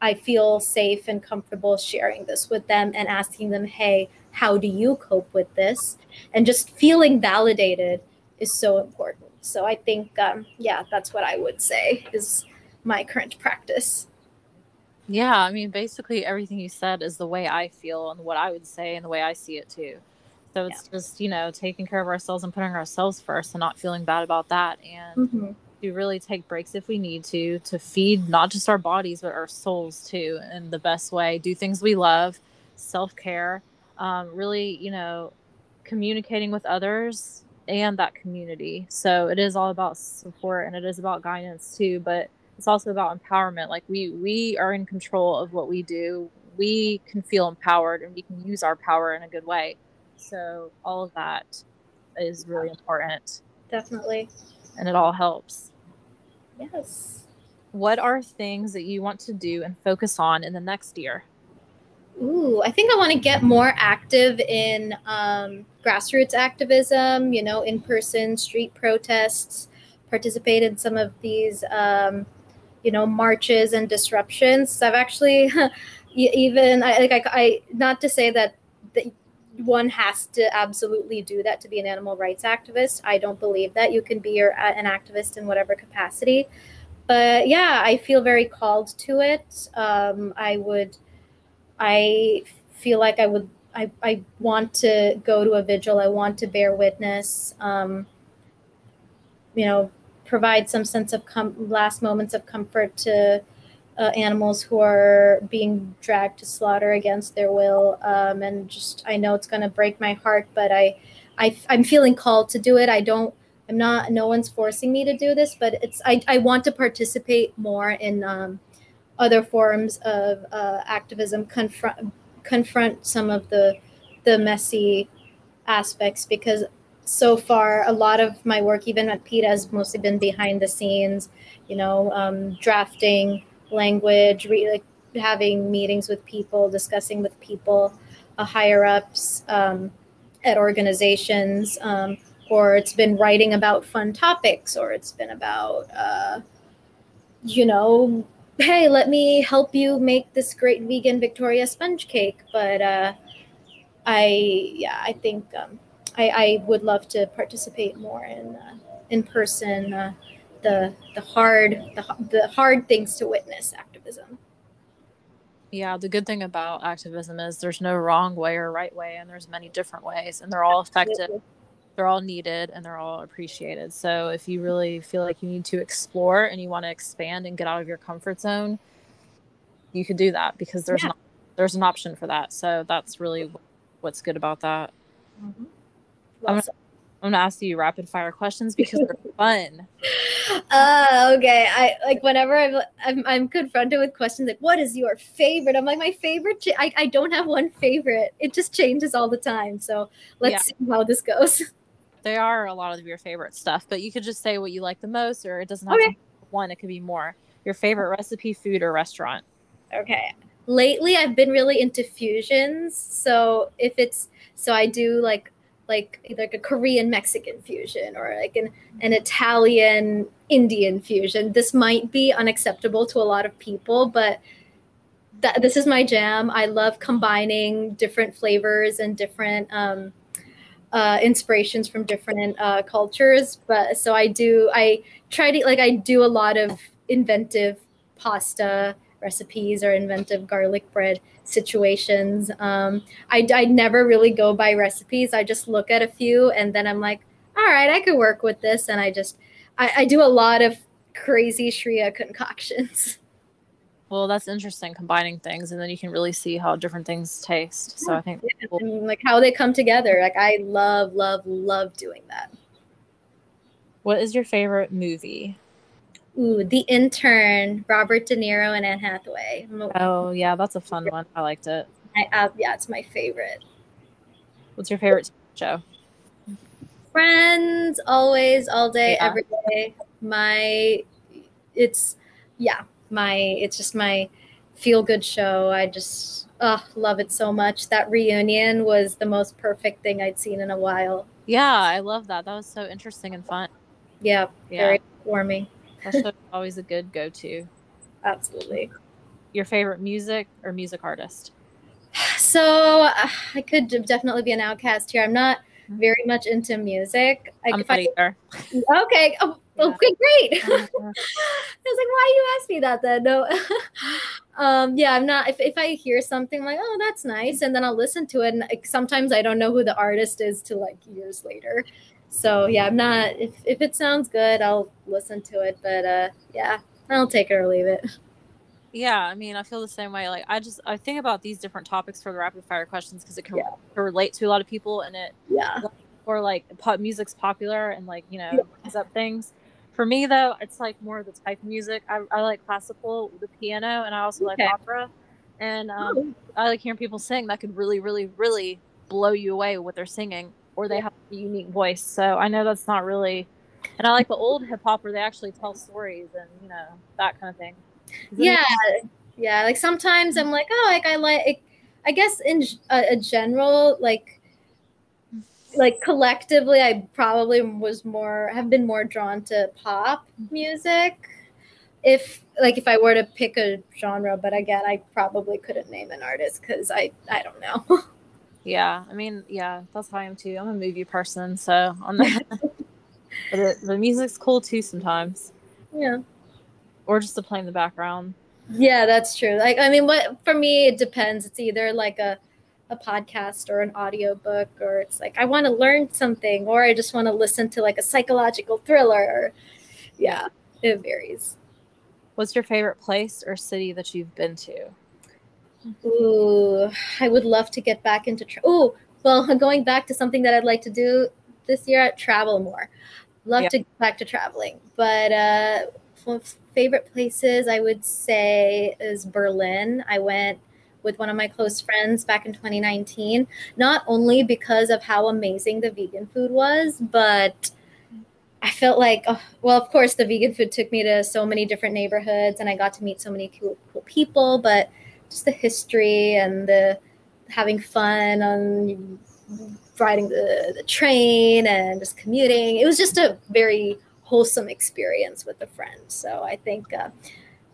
I feel safe and comfortable sharing this with them and asking them, "Hey, how do you cope with this?" And just feeling validated is so important. So I think, um, yeah, that's what I would say is my current practice. Yeah, I mean, basically everything you said is the way I feel and what I would say and the way I see it too. So it's yeah. just, you know, taking care of ourselves and putting ourselves first and not feeling bad about that. And mm-hmm. To really take breaks if we need to, to feed not just our bodies, but our souls too, in the best way. Do things we love, self care, um, really, you know, communicating with others and that community. So it is all about support and it is about guidance too. But it's also about empowerment like we we are in control of what we do we can feel empowered and we can use our power in a good way so all of that is really important definitely and it all helps. Yes. What are things that you want to do and focus on in the next year? Ooh, I think I want to get more active in um, grassroots activism, you know, in person street protests, participate in some of these um, you know marches and disruptions. I've actually even I, like I, I not to say that one has to absolutely do that to be an animal rights activist. I don't believe that. You can be your, an activist in whatever capacity. But yeah i feel very called to it. Um, i would i feel like i would I, I want to go to a vigil. I want to bear witness um, you know provide some sense of com- last moments of comfort to uh, animals who are being dragged to slaughter against their will. Um, and just, I know it's going to break my heart, but I, I, I'm feeling called to do it. I don't, I'm not, no one's forcing me to do this, but it's, I, I want to participate more in um, other forms of uh, activism, confront, confront some of the, the messy aspects because so far, a lot of my work, even at PETA, has mostly been behind the scenes, you know, um, drafting language, re- like having meetings with people, discussing with people, uh, higher ups um, at organizations, um, or it's been writing about fun topics, or it's been about, uh, you know, hey, let me help you make this great vegan Victoria sponge cake. But uh, I, yeah, I think um, I, I would love to participate more in uh, in person uh, the the hard the, the hard things to witness activism. Yeah, the good thing about activism is there's no wrong way or right way, and there's many different ways, and they're all effective. They're all needed and they're all appreciated. So if you really feel like you need to explore and you want to expand and get out of your comfort zone, you could do that because there's Yeah. not, there's an option for that. So that's really what's good about that. Mhm. I'm gonna ask you rapid fire questions because they're fun. Uh, okay. I like whenever I'm, I'm I'm confronted with questions like, "What is your favorite?" I'm like, my favorite. Ch- I I don't have one favorite. It just changes all the time. So let's Yeah. see how this goes. There are a lot of your favorite stuff, but you could just say what you like the most, or it doesn't have Okay. to be one. It could be more. Your favorite recipe, food, or restaurant. Okay. Lately, I've been really into fusions. So if it's so, I do like like like a Korean Mexican fusion or like an an Italian Indian fusion. This might be unacceptable to a lot of people, but this is my jam. I love combining different flavors and different um, uh, inspirations from different uh, cultures. But so I do. I try to like I do a lot of inventive pasta recipes or inventive garlic bread situations. Um, I, I never really go by recipes. I just look at a few and then I'm like, all right, I could work with this. And I just, I, I do a lot of crazy Shriya concoctions. Well, that's interesting combining things, and then you can really see how different things taste. So I think cool. And like how they come together. Like I love, love, love doing that. what is your favorite movie? Ooh, The Intern, Robert De Niro and Anne Hathaway. Oh yeah, that's a fun one. I liked it. I, uh, yeah, it's my favorite. What's your favorite show? friends always all day Yeah. every day my it's yeah my it's just my feel good show i just oh, love it so much that reunion was the most perfect thing i'd seen in a while Yeah, I love that. That was so interesting and fun. yeah, Yeah, very warming that show's always a good go-to. absolutely Your favorite music or music artist? so uh, i could definitely be an outcast here i'm not very much into music like I'm if not I, either. okay oh, Yeah. okay great. I was like, why you ask me that then? No. um, yeah, I'm not if, if I hear something I'm like, oh, that's nice, and then I'll listen to it. And like, sometimes I don't know who the artist is till like years later. So yeah, I'm not if, if it sounds good, I'll listen to it. But uh yeah, I'll take it or leave it. Yeah, I mean, I feel the same way. Like, I just I think about these different topics for the rapid fire questions because it can Yeah. relate to a lot of people, and it Yeah. or like pop music's popular and like you know Yeah. brings up things. For me though, it's like more of the type of music. I, I like classical, the piano, and I also Okay. like opera. And um, I like hearing people sing that could really, really, really blow you away with their singing, or they have a unique voice. So I know that's not really. And I like the old hip hop where they actually tell stories and you know that kind of thing. yeah yeah like sometimes i'm like oh like i like i guess in a general like like collectively i probably was more have been more drawn to pop mm-hmm. music if like if i were to pick a genre but again i probably couldn't name an artist because i i don't know Yeah, I mean, yeah, that's how I am too. I'm a movie person, so I'm but the, the music's cool too sometimes, yeah or just to play in the background. yeah that's true like i mean what for me it depends it's either like a a podcast or an audiobook or it's like i want to learn something or i just want to listen to like a psychological thriller or, yeah it varies What's your favorite place or city that you've been to? Ooh i would love to get back into tra- ooh well going back to something that i'd like to do this year travel more love Yeah. to get back to traveling but uh favorite places i would say is berlin i went with one of my close friends back in 2019 not only because of how amazing the vegan food was but i felt like oh, well of course the vegan food took me to so many different neighborhoods and i got to meet so many cool, cool people but just the history and the having fun on riding the, the train and just commuting. It was just a very wholesome experience with a friend. So I think, uh,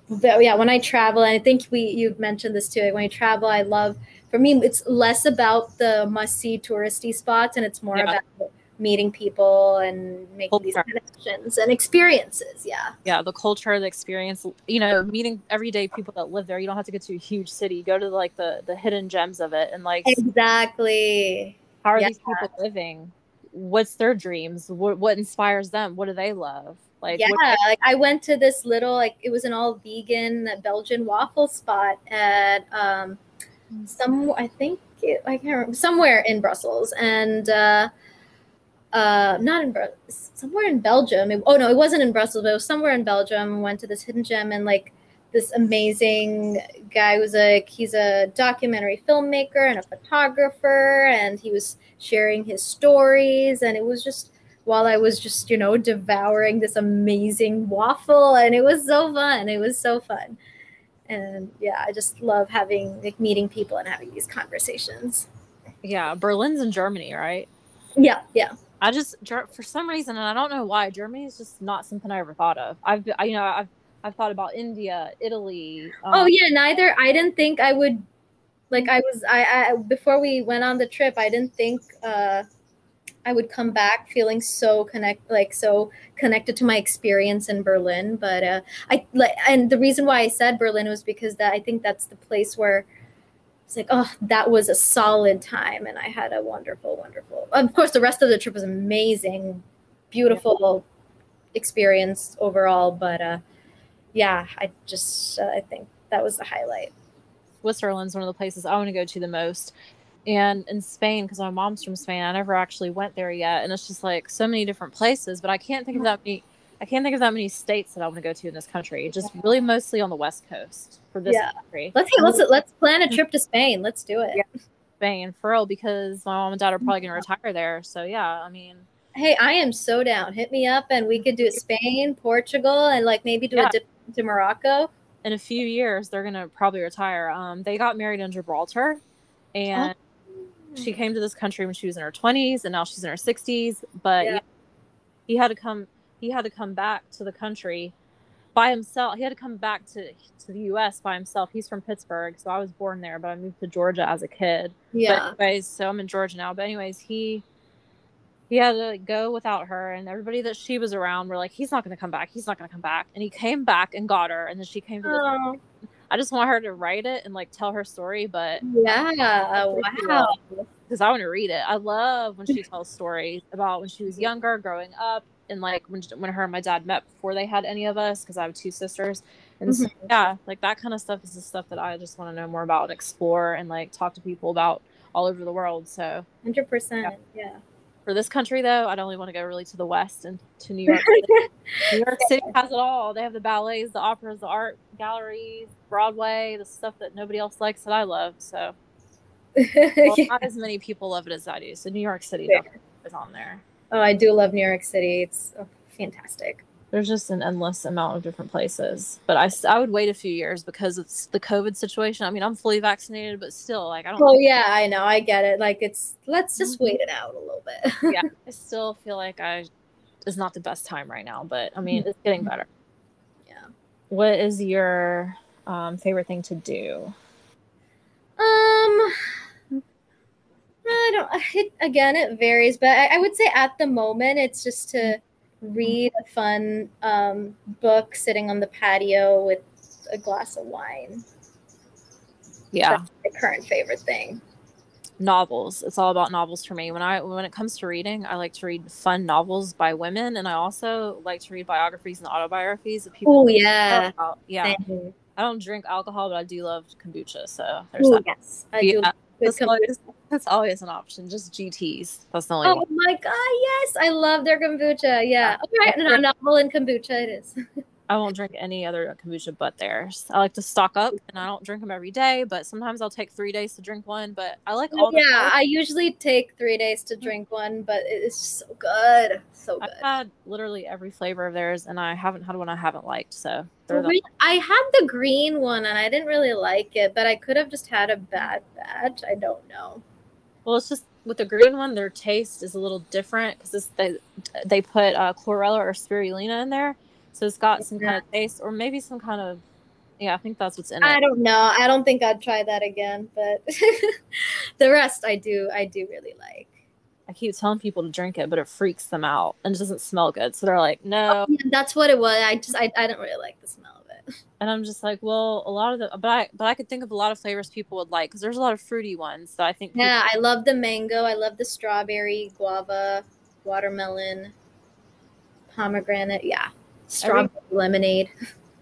but yeah, when I travel, and I think we you've mentioned this too. When I travel, I love. For me, it's less about the must-see touristy spots, and it's more Yeah. about meeting people and making these connections and experiences. Yeah. Yeah, the culture, the experience. You know, meeting everyday people that live there. You don't have to go to a huge city. Go to like the the hidden gems of it, and like Exactly. how are yeah. these people living? what's their dreams? What what inspires them? What do they love? Like yeah, what- like I went to this little like it was an all vegan Belgian waffle spot at um some I think it, I can't remember somewhere in Brussels and uh uh not in somewhere in Belgium. It- oh no, it wasn't in Brussels, but it was somewhere in Belgium. Went to this hidden gem and like this amazing guy was like he's a documentary filmmaker and a photographer and he was sharing his stories and it was just while I was just, you know, devouring this amazing waffle. And it was so fun. It was so fun. And yeah, I just love having, like, meeting people and having these conversations. yeah, Berlin's in Germany, right? Yeah, yeah. I just for some reason, and I don't know why, Germany is just not something I ever thought of. I've I, you know I've I've thought about India, Italy. um, oh, yeah, neither. I didn't think I would, like, I was, I, I, before we went on the trip, I didn't think, uh, I would come back feeling so connect, like so connected to my experience in Berlin. But uh, I like, and the reason why I said Berlin was because that I think that's the place where it's like, oh, that was a solid time, and I had a wonderful, wonderful. Of course, the rest of the trip was amazing, beautiful experience overall. But uh, yeah, I just uh, I think that was the highlight. Switzerland's one of the places I want to go to the most. And in Spain, because my mom's from Spain, I never actually went there yet. And it's just like so many different places, but I can't think of that many. I can't think of that many states that I want to go to in this country. Just really mostly on the west coast for this Yeah. country. Let's let's let's plan a trip to Spain. Let's do it. Yeah. Spain for real because my mom and dad are probably going to retire there. So yeah, I mean, Hey, I am so down. Hit me up, and we could do Spain, Portugal, and like maybe do Yeah. a dip to Morocco. in a few years they're going to probably retire. Um, they got married in Gibraltar, and she came to this country when she was in her 20s, and now she's in her 60s. But yeah, he had to come. He had to come back to the country by himself. He had to come back to to the U.S. by himself. He's from Pittsburgh, so I was born there, but I moved to Georgia as a kid. Yeah, But anyways, so I'm in Georgia now. But anyways, he he had to go without her, and everybody that she was around were like, "He's not going to come back. He's not going to come back." And he came back and got her, and then she came to this. oh, I just want her to write it and like tell her story, but yeah, wow. because I want to read it. I love when she tells stories about when she was younger, growing up, and like when when her and my dad met before they had any of us, because I have two sisters. And so, mm-hmm. yeah, like that kind of stuff is the stuff that I just want to know more about and explore and like talk to people about all over the world. So Hundred percent. Yeah. for this country though, I'd only want to go really to the west and to New York. City. New York City has it all. They have the ballets, the operas, the art galleries, Broadway, the stuff that nobody else likes that I love. So well, not as many people love it as I do. So New York City definitely is on there. Oh, I do love New York City. It's oh, fantastic. There's just an endless amount of different places. But I, I would wait a few years because it's the COVID situation. I mean, I'm fully vaccinated, but still, like, I don't. Oh think- yeah, I know. I get it. Like it's let's just wait it out a little bit. yeah, I still feel like I is not the best time right now, but I mean, it's getting better. Yeah. What is your um, favorite thing to do? Um, I don't. It, again, it varies, but I, I would say at the moment it's just to read a fun um, book sitting on the patio with a glass of wine. Yeah, The current favorite thing. novels. It's all about novels for me. When I when it comes to reading, I like to read fun novels by women, and I also like to read biographies and autobiographies of people. Oh yeah. yeah. Same. I don't drink alcohol, but I do love kombucha. So there's Ooh, that. yes, I do. Yeah, love good that's, always, an option. Just GT's. That's the only Oh one. my god, yes, I love their kombucha. Yeah, all right, and a novel and kombucha it is. I won't drink any other kombucha but theirs. I like to stock up, and I don't drink them every day. But sometimes I'll take three days to drink one. But I like oh, all. the yeah, I usually take three days to mm. drink one, but it's just so good, so good. I've had literally every flavor of theirs, and I haven't had one I haven't liked. So they're the, I had the green one and I didn't really like it, but I could have just had a bad batch. I don't know. Well, it's just with the green one, their taste is a little different because they they put uh, chlorella or spirulina in there, so it's got some kind of taste, or maybe some kind of yeah. I think that's what's in it. I don't know. I don't think I'd try that again, but the rest I do. I do really like. I keep telling people to drink it, but it freaks them out and it doesn't smell good. So they're like, no. Yeah, that's what it was. I just I, I don't really like the smell. And I'm just like, well, a lot of the, but I, but I could think of a lot of flavors people would like because there's a lot of fruity ones. So I think, people- Yeah, I love the mango. I love the strawberry, guava. watermelon, pomegranate. Yeah, strawberry lemonade.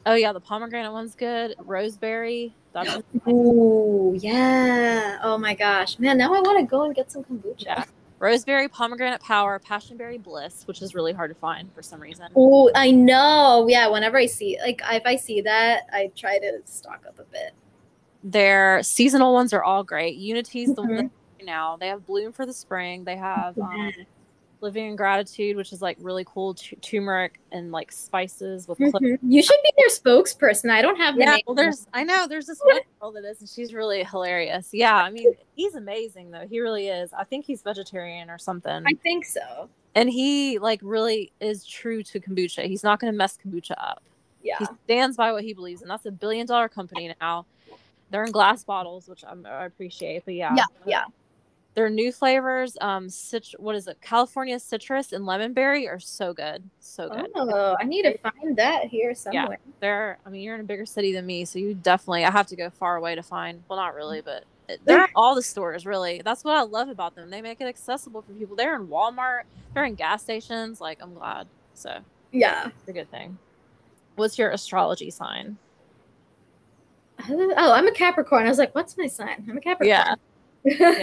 Oh yeah, the pomegranate one's good. Roseberry. That's Ooh, yeah. Oh my gosh, man! Now I want to go and get some kombucha. Roseberry, pomegranate power, passionberry bliss, which is really hard to find for some reason. Oh, I know. Yeah, whenever I see like if I see that, I try to stock up a bit. Their seasonal ones are all great. Unity's the one Mhm. that's now. They have bloom for the spring. They have um, Yeah. Living in gratitude, which is like really cool tu- turmeric and like spices with. Mhm. You should be their spokesperson. I don't have the Yeah, name. well, there's I know there's this one girl that is, and she's really hilarious. Yeah, I mean he's amazing though. He really is. I think he's vegetarian or something. I think so. and he like really is true to kombucha. He's not going to mess kombucha up. Yeah. He stands by what he believes, and that's a billion dollar company now. They're in glass bottles, which I'm, I appreciate. But yeah, Yeah. Yeah. Their new flavors, um, cit- what is it? California citrus and lemon berry are so good, so good. Oh, I need to find that here somewhere. They're, I mean, you're in a bigger city than me, so you definitely. I have to go far away to find. Well, not really, but they're all the stores. Really, that's what I love about them. They make it accessible for people. They're in Walmart. They're in gas stations. Like, I'm glad. So Yeah. it's a good thing. What's your astrology sign? Oh, I'm a Capricorn. I was like, what's my sign? I'm a Capricorn. Yeah.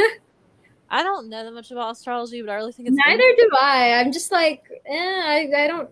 I don't know that much about astrology, but I really think it's Neither do I. I'm just like, eh, I, I don't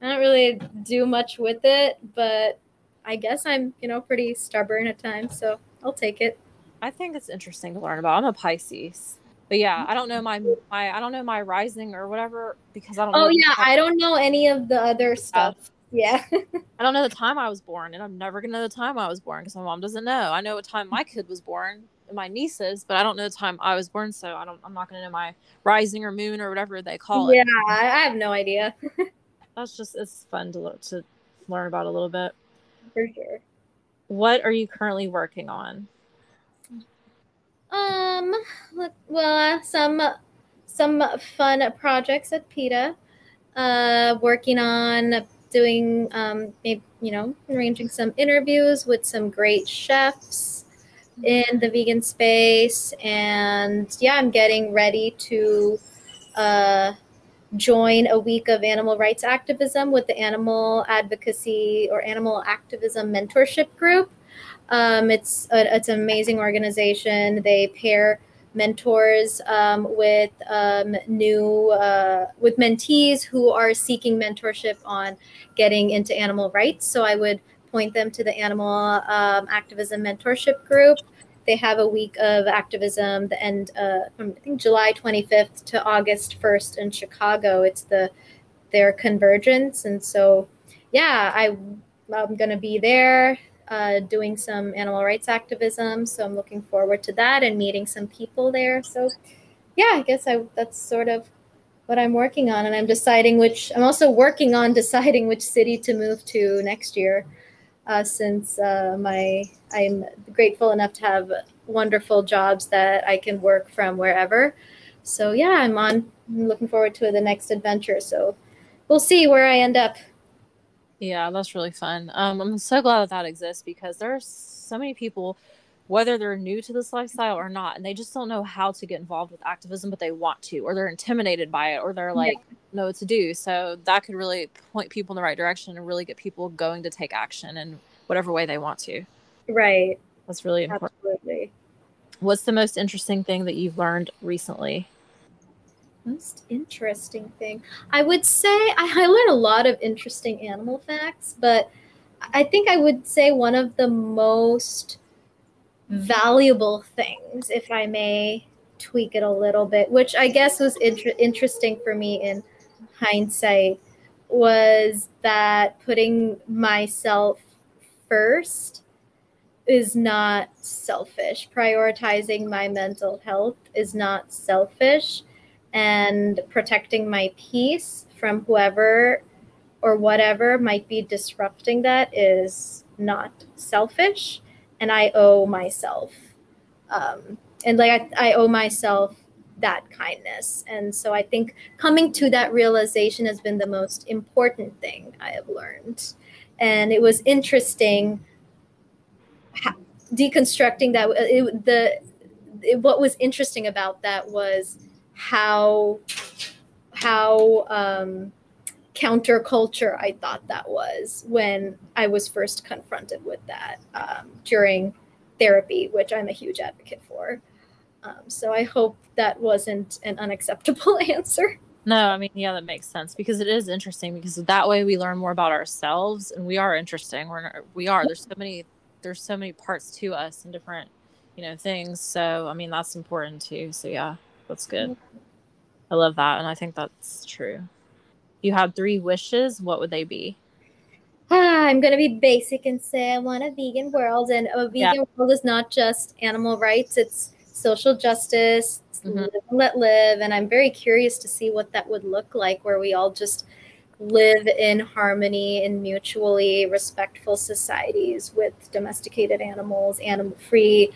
I don't really do much with it, but I guess I'm, you know, pretty stubborn at times, so I'll take it. I think it's interesting to learn about. I'm a Pisces, but yeah, I don't know my my I don't know my rising or whatever because I don't. Oh know yeah, I don't know any of the other stuff. Yeah. I don't know the time I was born, and I'm never gonna know the time I was born because my mom doesn't know. I know what time my kid was born, my nieces, but I don't know the time I was born, so I don't. I'm not gonna know my rising or moon or whatever they call it. yeah, I have no idea. That's just it's fun to lo- to learn about a little bit. For sure. What are you currently working on? Um, well, uh, some some fun projects at PETA. Uh, working on doing um, maybe you know arranging some interviews with some great chefs in the vegan space, and yeah, I'm getting ready to uh, join a week of animal rights activism with the Animal Advocacy or Animal Activism Mentorship Group. Um, it's a, it's an amazing organization. They pair mentors um, with um, new uh, with mentees who are seeking mentorship on getting into animal rights. So I would point them to the Animal um, Activism Mentorship Group. They have a week of activism the end uh, from I think July 25th to August 1st in Chicago. It's the their convergence, and so yeah, I I'm gonna be there uh, doing some animal rights activism. So I'm looking forward to that and meeting some people there. So yeah, I guess I that's sort of what I'm working on, and I'm deciding which. I'm also working on deciding which city to move to next year, uh, since uh, my I'm grateful enough to have wonderful jobs that I can work from wherever. So yeah, I'm on. I'm looking forward to the next adventure. So we'll see where I end up. Yeah, that's really fun. Um, I'm so glad that that exists because there's so many people, whether they're new to this lifestyle or not, and they just don't know how to get involved with activism, but they want to, or they're intimidated by it, or they're like, know what to do. So that could really point people in the right direction and really get people going to take action in whatever way they want to. Right. That's really important. Absolutely. What's the most interesting thing that you've learned recently? Most interesting thing. I would say I, I learned a lot of interesting animal facts, but I think I would say one of the most valuable things, if I may tweak it a little bit, which I guess was inter- interesting for me in hindsight, was that putting myself first is not selfish. Prioritizing my mental health is not selfish and protecting my peace from whoever or whatever might be disrupting that is not selfish and i owe myself um, and like I, I owe myself that kindness. And so i think coming to that realization has been the most important thing i have learned. And it was interesting deconstructing that it, the it, what was interesting about that was how how um, counterculture I thought that was when I was first confronted with that um, during therapy, which I'm a huge advocate for. Um, so I hope that wasn't an unacceptable answer. No, I mean, yeah, that makes sense because it is interesting because that way we learn more about ourselves and we are interesting. We're we are. There's so many there's so many parts to us and different, you know, things. So I mean, that's important too. So yeah, that's good. I love that, and I think that's true. You had three wishes. What would they be? Ah, I'm gonna be basic and say I want a vegan world, and a vegan yeah. world is not just animal rights; it's social justice, mm-hmm. live let live. And I'm very curious to see what that would look like, where we all just live in harmony in mutually respectful societies with domesticated animals, animal free,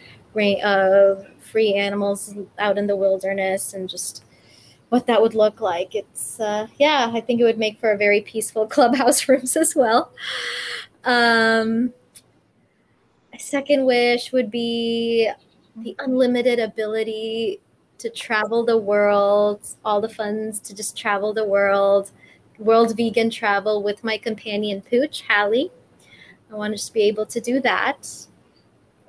uh, free animals out in the wilderness, and just what that would look like. It's uh, yeah, I think it would make for a very peaceful clubhouse rooms as well. Um, a second wish would be the unlimited ability to travel the world, all the funds to just travel the world, world vegan travel with my companion Pooch, Hallie. I want to just be able to do that.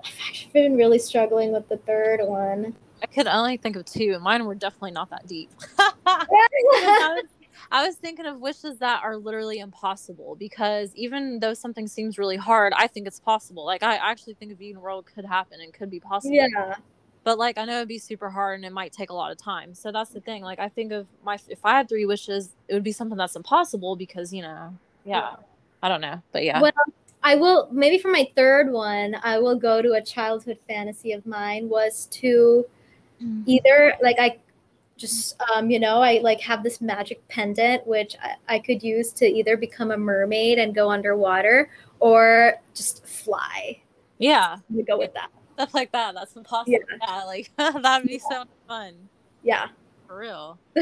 I've actually been really struggling with the third one. I could only think of two, and mine were definitely not that deep. I, was, I was thinking of wishes that are literally impossible because even though something seems really hard, I think it's possible. Like I actually think a vegan world could happen and could be possible. Yeah. But like I know it'd be super hard and it might take a lot of time. So that's the thing. Like I think of my if I had three wishes, it would be something that's impossible because you know, yeah. yeah. I don't know, but yeah. Well, I will maybe for my third one, I will go to a childhood fantasy of mine was to mm-hmm. either like I just um, you know i like have this magic pendant which I, I, could use to either become a mermaid and go underwater or just fly. Yeah. We go with that. Stuff like that. That's impossible. Yeah, yeah like that'd be so fun. Yeah. For real.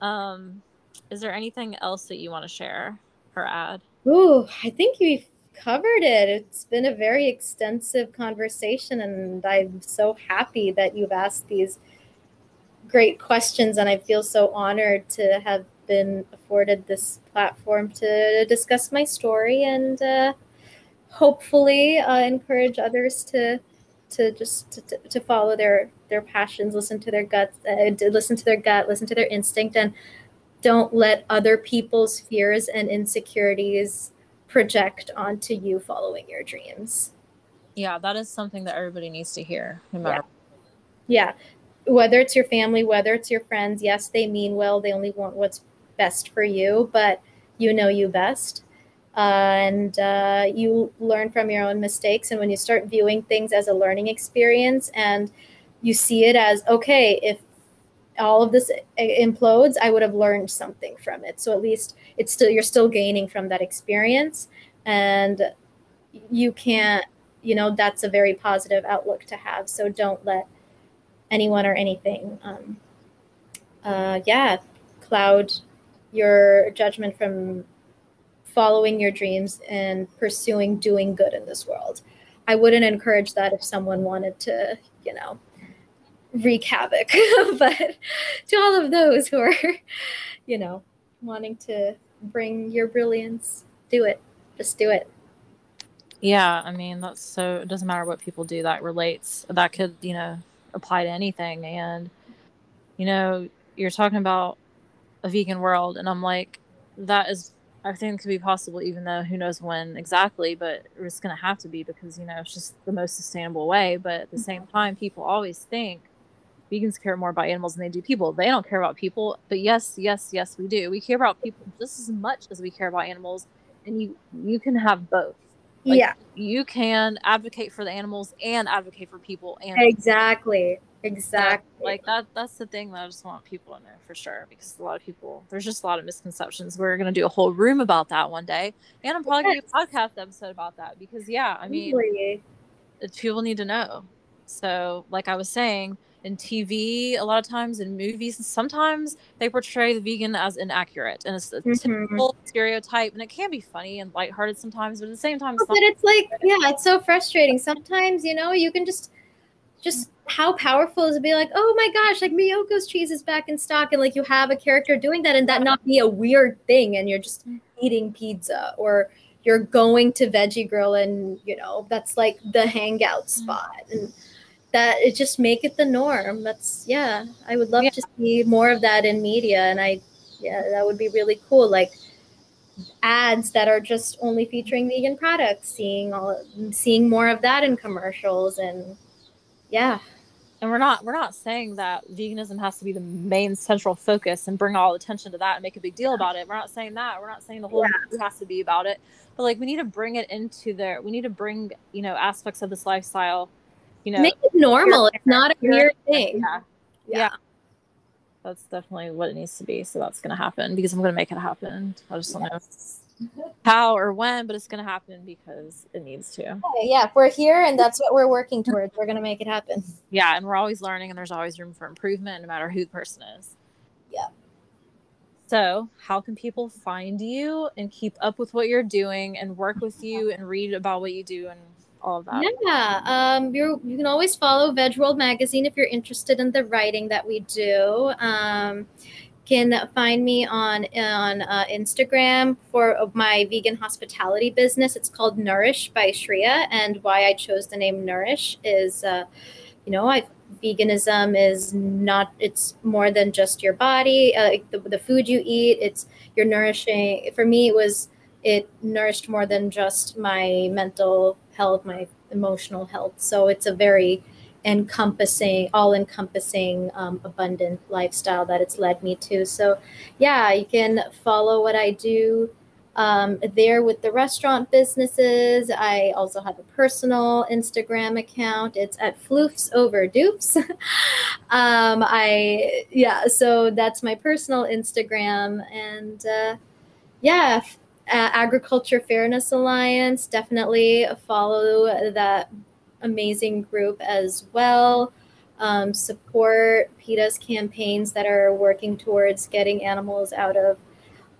Um is there anything else that you want to share or add? Ooh, i think we've covered it. It's been a very extensive conversation, and I'm so happy that you've asked these great questions. And I feel so honored to have been afforded this platform to discuss my story and uh, hopefully uh, encourage others to to just to, to follow their their passions, listen to their guts, uh, listen to their gut, listen to their instinct, and don't let other people's fears and insecurities project onto you following your dreams. Yeah, that is something that everybody needs to hear, no matter. Yeah. yeah. Whether it's your family, whether it's your friends, yes, they mean well. They only want what's best for you, but you know you best. Uh, and uh, you learn from your own mistakes. And when you start viewing things as a learning experience and you see it as, okay, if all of this implodes, I would have learned something from it. So at least it's still you're still gaining from that experience, and you can't, you know, that's a very positive outlook to have. So don't let anyone or anything, um, uh, yeah, cloud your judgment from following your dreams and pursuing doing good in this world. I wouldn't encourage that if someone wanted to, you know, wreak havoc. but to all of those who are, you know, wanting to bring your brilliance, do it. Just do it. Yeah, I mean that's so it doesn't matter what people do that relates. That could, you know, apply to anything and you know, you're talking about a vegan world and I'm like that is I think could be possible even though who knows when exactly, but it's going to have to be because you know, it's just the most sustainable way, but at the same mm-hmm. time people always think vegans care more about animals than they do people. They don't care about people, but yes, yes, yes, we do. We care about people just as much as we care about animals, and you you can have both. Like, yeah, you can advocate for the animals and advocate for people. And exactly, exactly. like that. That's the thing that I just want people to know for sure, because a lot of people there's just a lot of misconceptions. We're gonna do a whole room about that one day, and I'm probably yes. gonna do a podcast episode about that because yeah, I mean, really? people need to know. So, like I was saying, in TV a lot of times in movies sometimes they portray the vegan as inaccurate and it's a mm-hmm. typical stereotype and it can be funny and lighthearted sometimes but at the same time but it's like yeah it's so frustrating sometimes you know you can just just how powerful is it to be like, oh my gosh, like Miyoko's cheese is back in stock, and like you have a character doing that, and that not be a weird thing, and you're just eating pizza, or you're going to Veggie Grill, and you know that's like the hangout mm-hmm. spot, and that it just make it the norm. That's yeah, I would love yeah. to see more of that in media, and I yeah, that would be really cool. Like ads that are just only featuring vegan products, seeing all seeing more of that in commercials, and yeah and we're not we're not saying that veganism has to be the main central focus and bring all attention to that and make a big deal about it we're not saying that we're not saying the whole yeah. has to be about it but like we need to bring it into there we need to bring you know aspects of this lifestyle you know make it normal it's not a weird thing yeah. yeah. yeah that's definitely what it needs to be so that's going to happen because i'm going to make it happen i just don't yes. know how or when, but it's going to happen because it needs to. Yeah, we're here and that's what we're working towards. We're going to make it happen. Yeah, and we're always learning and there's always room for improvement no matter who the person is. Yeah. So, how can people find you and keep up with what you're doing and work with you and read about what you do and all that? Yeah, um, you you can always follow Vegworld Magazine if you're interested in the writing that we do. Um, can find me on on uh, Instagram for my vegan hospitality business. It's called Nourish by Shriya, and why I chose the name Nourish is, uh, you know, I veganism is not it's more than just your body, uh, the, the food you eat. It's you're nourishing. For me, it was it nourished more than just my mental health, my emotional health. So it's a very encompassing, all encompassing, um, abundant lifestyle that it's led me to. So, yeah, you can follow what I do um, there with the restaurant businesses. I also have a personal Instagram account. It's at Floofs Over Dupes. um, I, yeah, so that's my personal Instagram. And uh, yeah, uh, Agriculture Fairness Alliance, definitely follow that amazing group as well. Um, support PETA's campaigns that are working towards getting animals out of,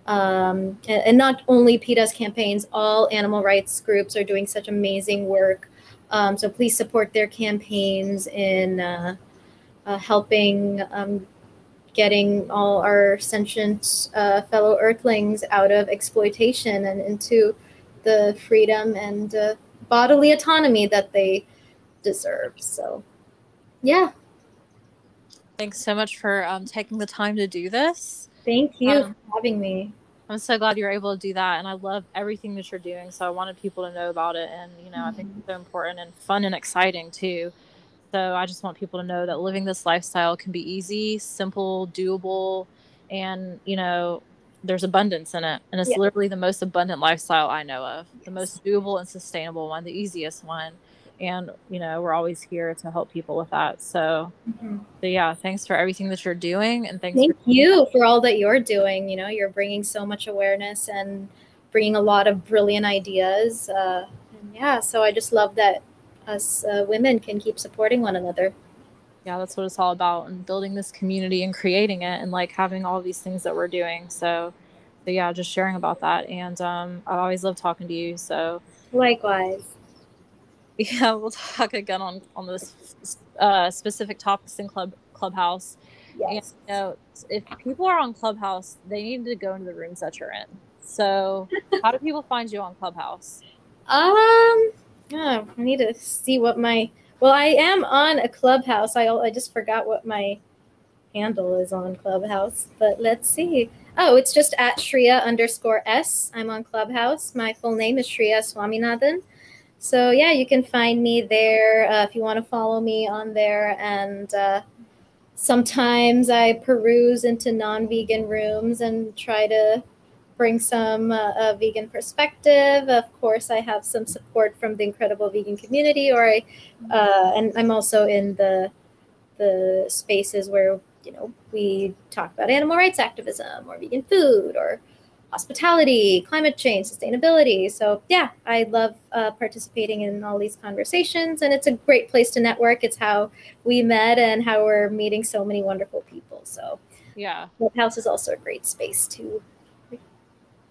um, and, not only PETA's campaigns, all animal rights groups are doing such amazing work. Um, so please support their campaigns in uh, uh, helping um, getting all our sentient uh, fellow earthlings out of exploitation and into the freedom and uh, bodily autonomy that they deserve. So, yeah. Thanks so much for um, taking the time to do this. Thank you um, for having me. I'm so glad you're able to do that, and I love everything that you're doing. So I wanted people to know about it, and you know, mm-hmm. I think mm-hmm. it's so important and fun and exciting too. So I just want people to know that living this lifestyle can be easy, simple, doable, and you know, there's abundance in it, and it's yeah. literally the most abundant lifestyle I know of, yes. the most doable and sustainable one, the easiest one and you know we're always here to help people with that so mm-hmm. so yeah thanks for everything that you're doing and thanks thank for- you for all that you're doing you know you're bringing so much awareness and bringing a lot of brilliant ideas uh, and yeah so i just love that us uh, women can keep supporting one another yeah that's what it's all about and building this community and creating it and like having all these things that we're doing so so yeah just sharing about that and um, i always love talking to you so likewise yeah, we'll talk again on on this uh, specific topics in club clubhouse. Yes. And, you know, if people are on Clubhouse, they need to go into the rooms that you're in. So, how do people find you on Clubhouse? Um, oh, I need to see what my well, I am on a Clubhouse. I I just forgot what my handle is on Clubhouse, but let's see. Oh, it's just at Shriya underscore S. I'm on Clubhouse. My full name is Shriya Swaminathan. So yeah, you can find me there uh, if you want to follow me on there. And uh, sometimes I peruse into non-vegan rooms and try to bring some uh, vegan perspective. Of course, I have some support from the incredible vegan community, or I, uh, and I'm also in the the spaces where you know we talk about animal rights activism or vegan food or hospitality, climate change, sustainability. So, yeah, I love uh, participating in all these conversations, and it's a great place to network. It's how we met and how we're meeting so many wonderful people. So, yeah, House is also a great space to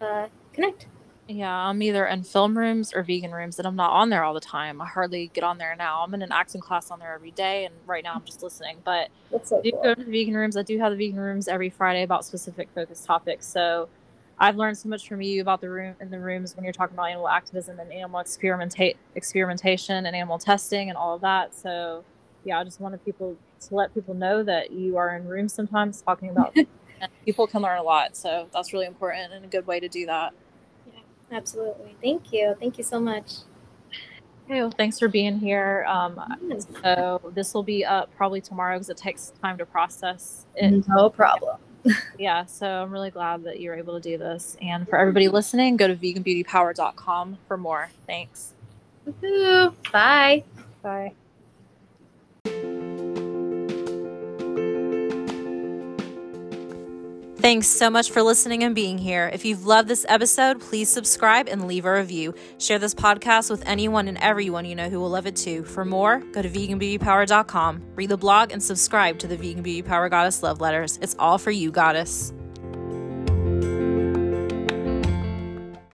uh, connect. Yeah, I'm either in film rooms or vegan rooms, and I'm not on there all the time. I hardly get on there now. I'm in an acting class on there every day, and right now I'm just listening. But so I do cool. go to the vegan rooms. I do have the vegan rooms every Friday about specific focus topics. So I've learned so much from you about the room in the rooms when you're talking about animal activism and animal experimenta- experimentation and animal testing and all of that. So yeah, I just wanted people to let people know that you are in rooms sometimes talking about and people can learn a lot. So that's really important and a good way to do that. Yeah, absolutely. Thank you. Thank you so much. Okay, well, thanks for being here. Um, so this will be up probably tomorrow because it takes time to process it. No problem. Yeah, so I'm really glad that you're able to do this. And for everybody listening, go to veganbeautypower.com for more. Thanks. Woohoo. Bye. Bye. Thanks so much for listening and being here. If you've loved this episode, please subscribe and leave a review. Share this podcast with anyone and everyone you know who will love it too. For more, go to veganbeautypower.com, read the blog, and subscribe to the Vegan Beauty Power Goddess Love Letters. It's all for you, Goddess.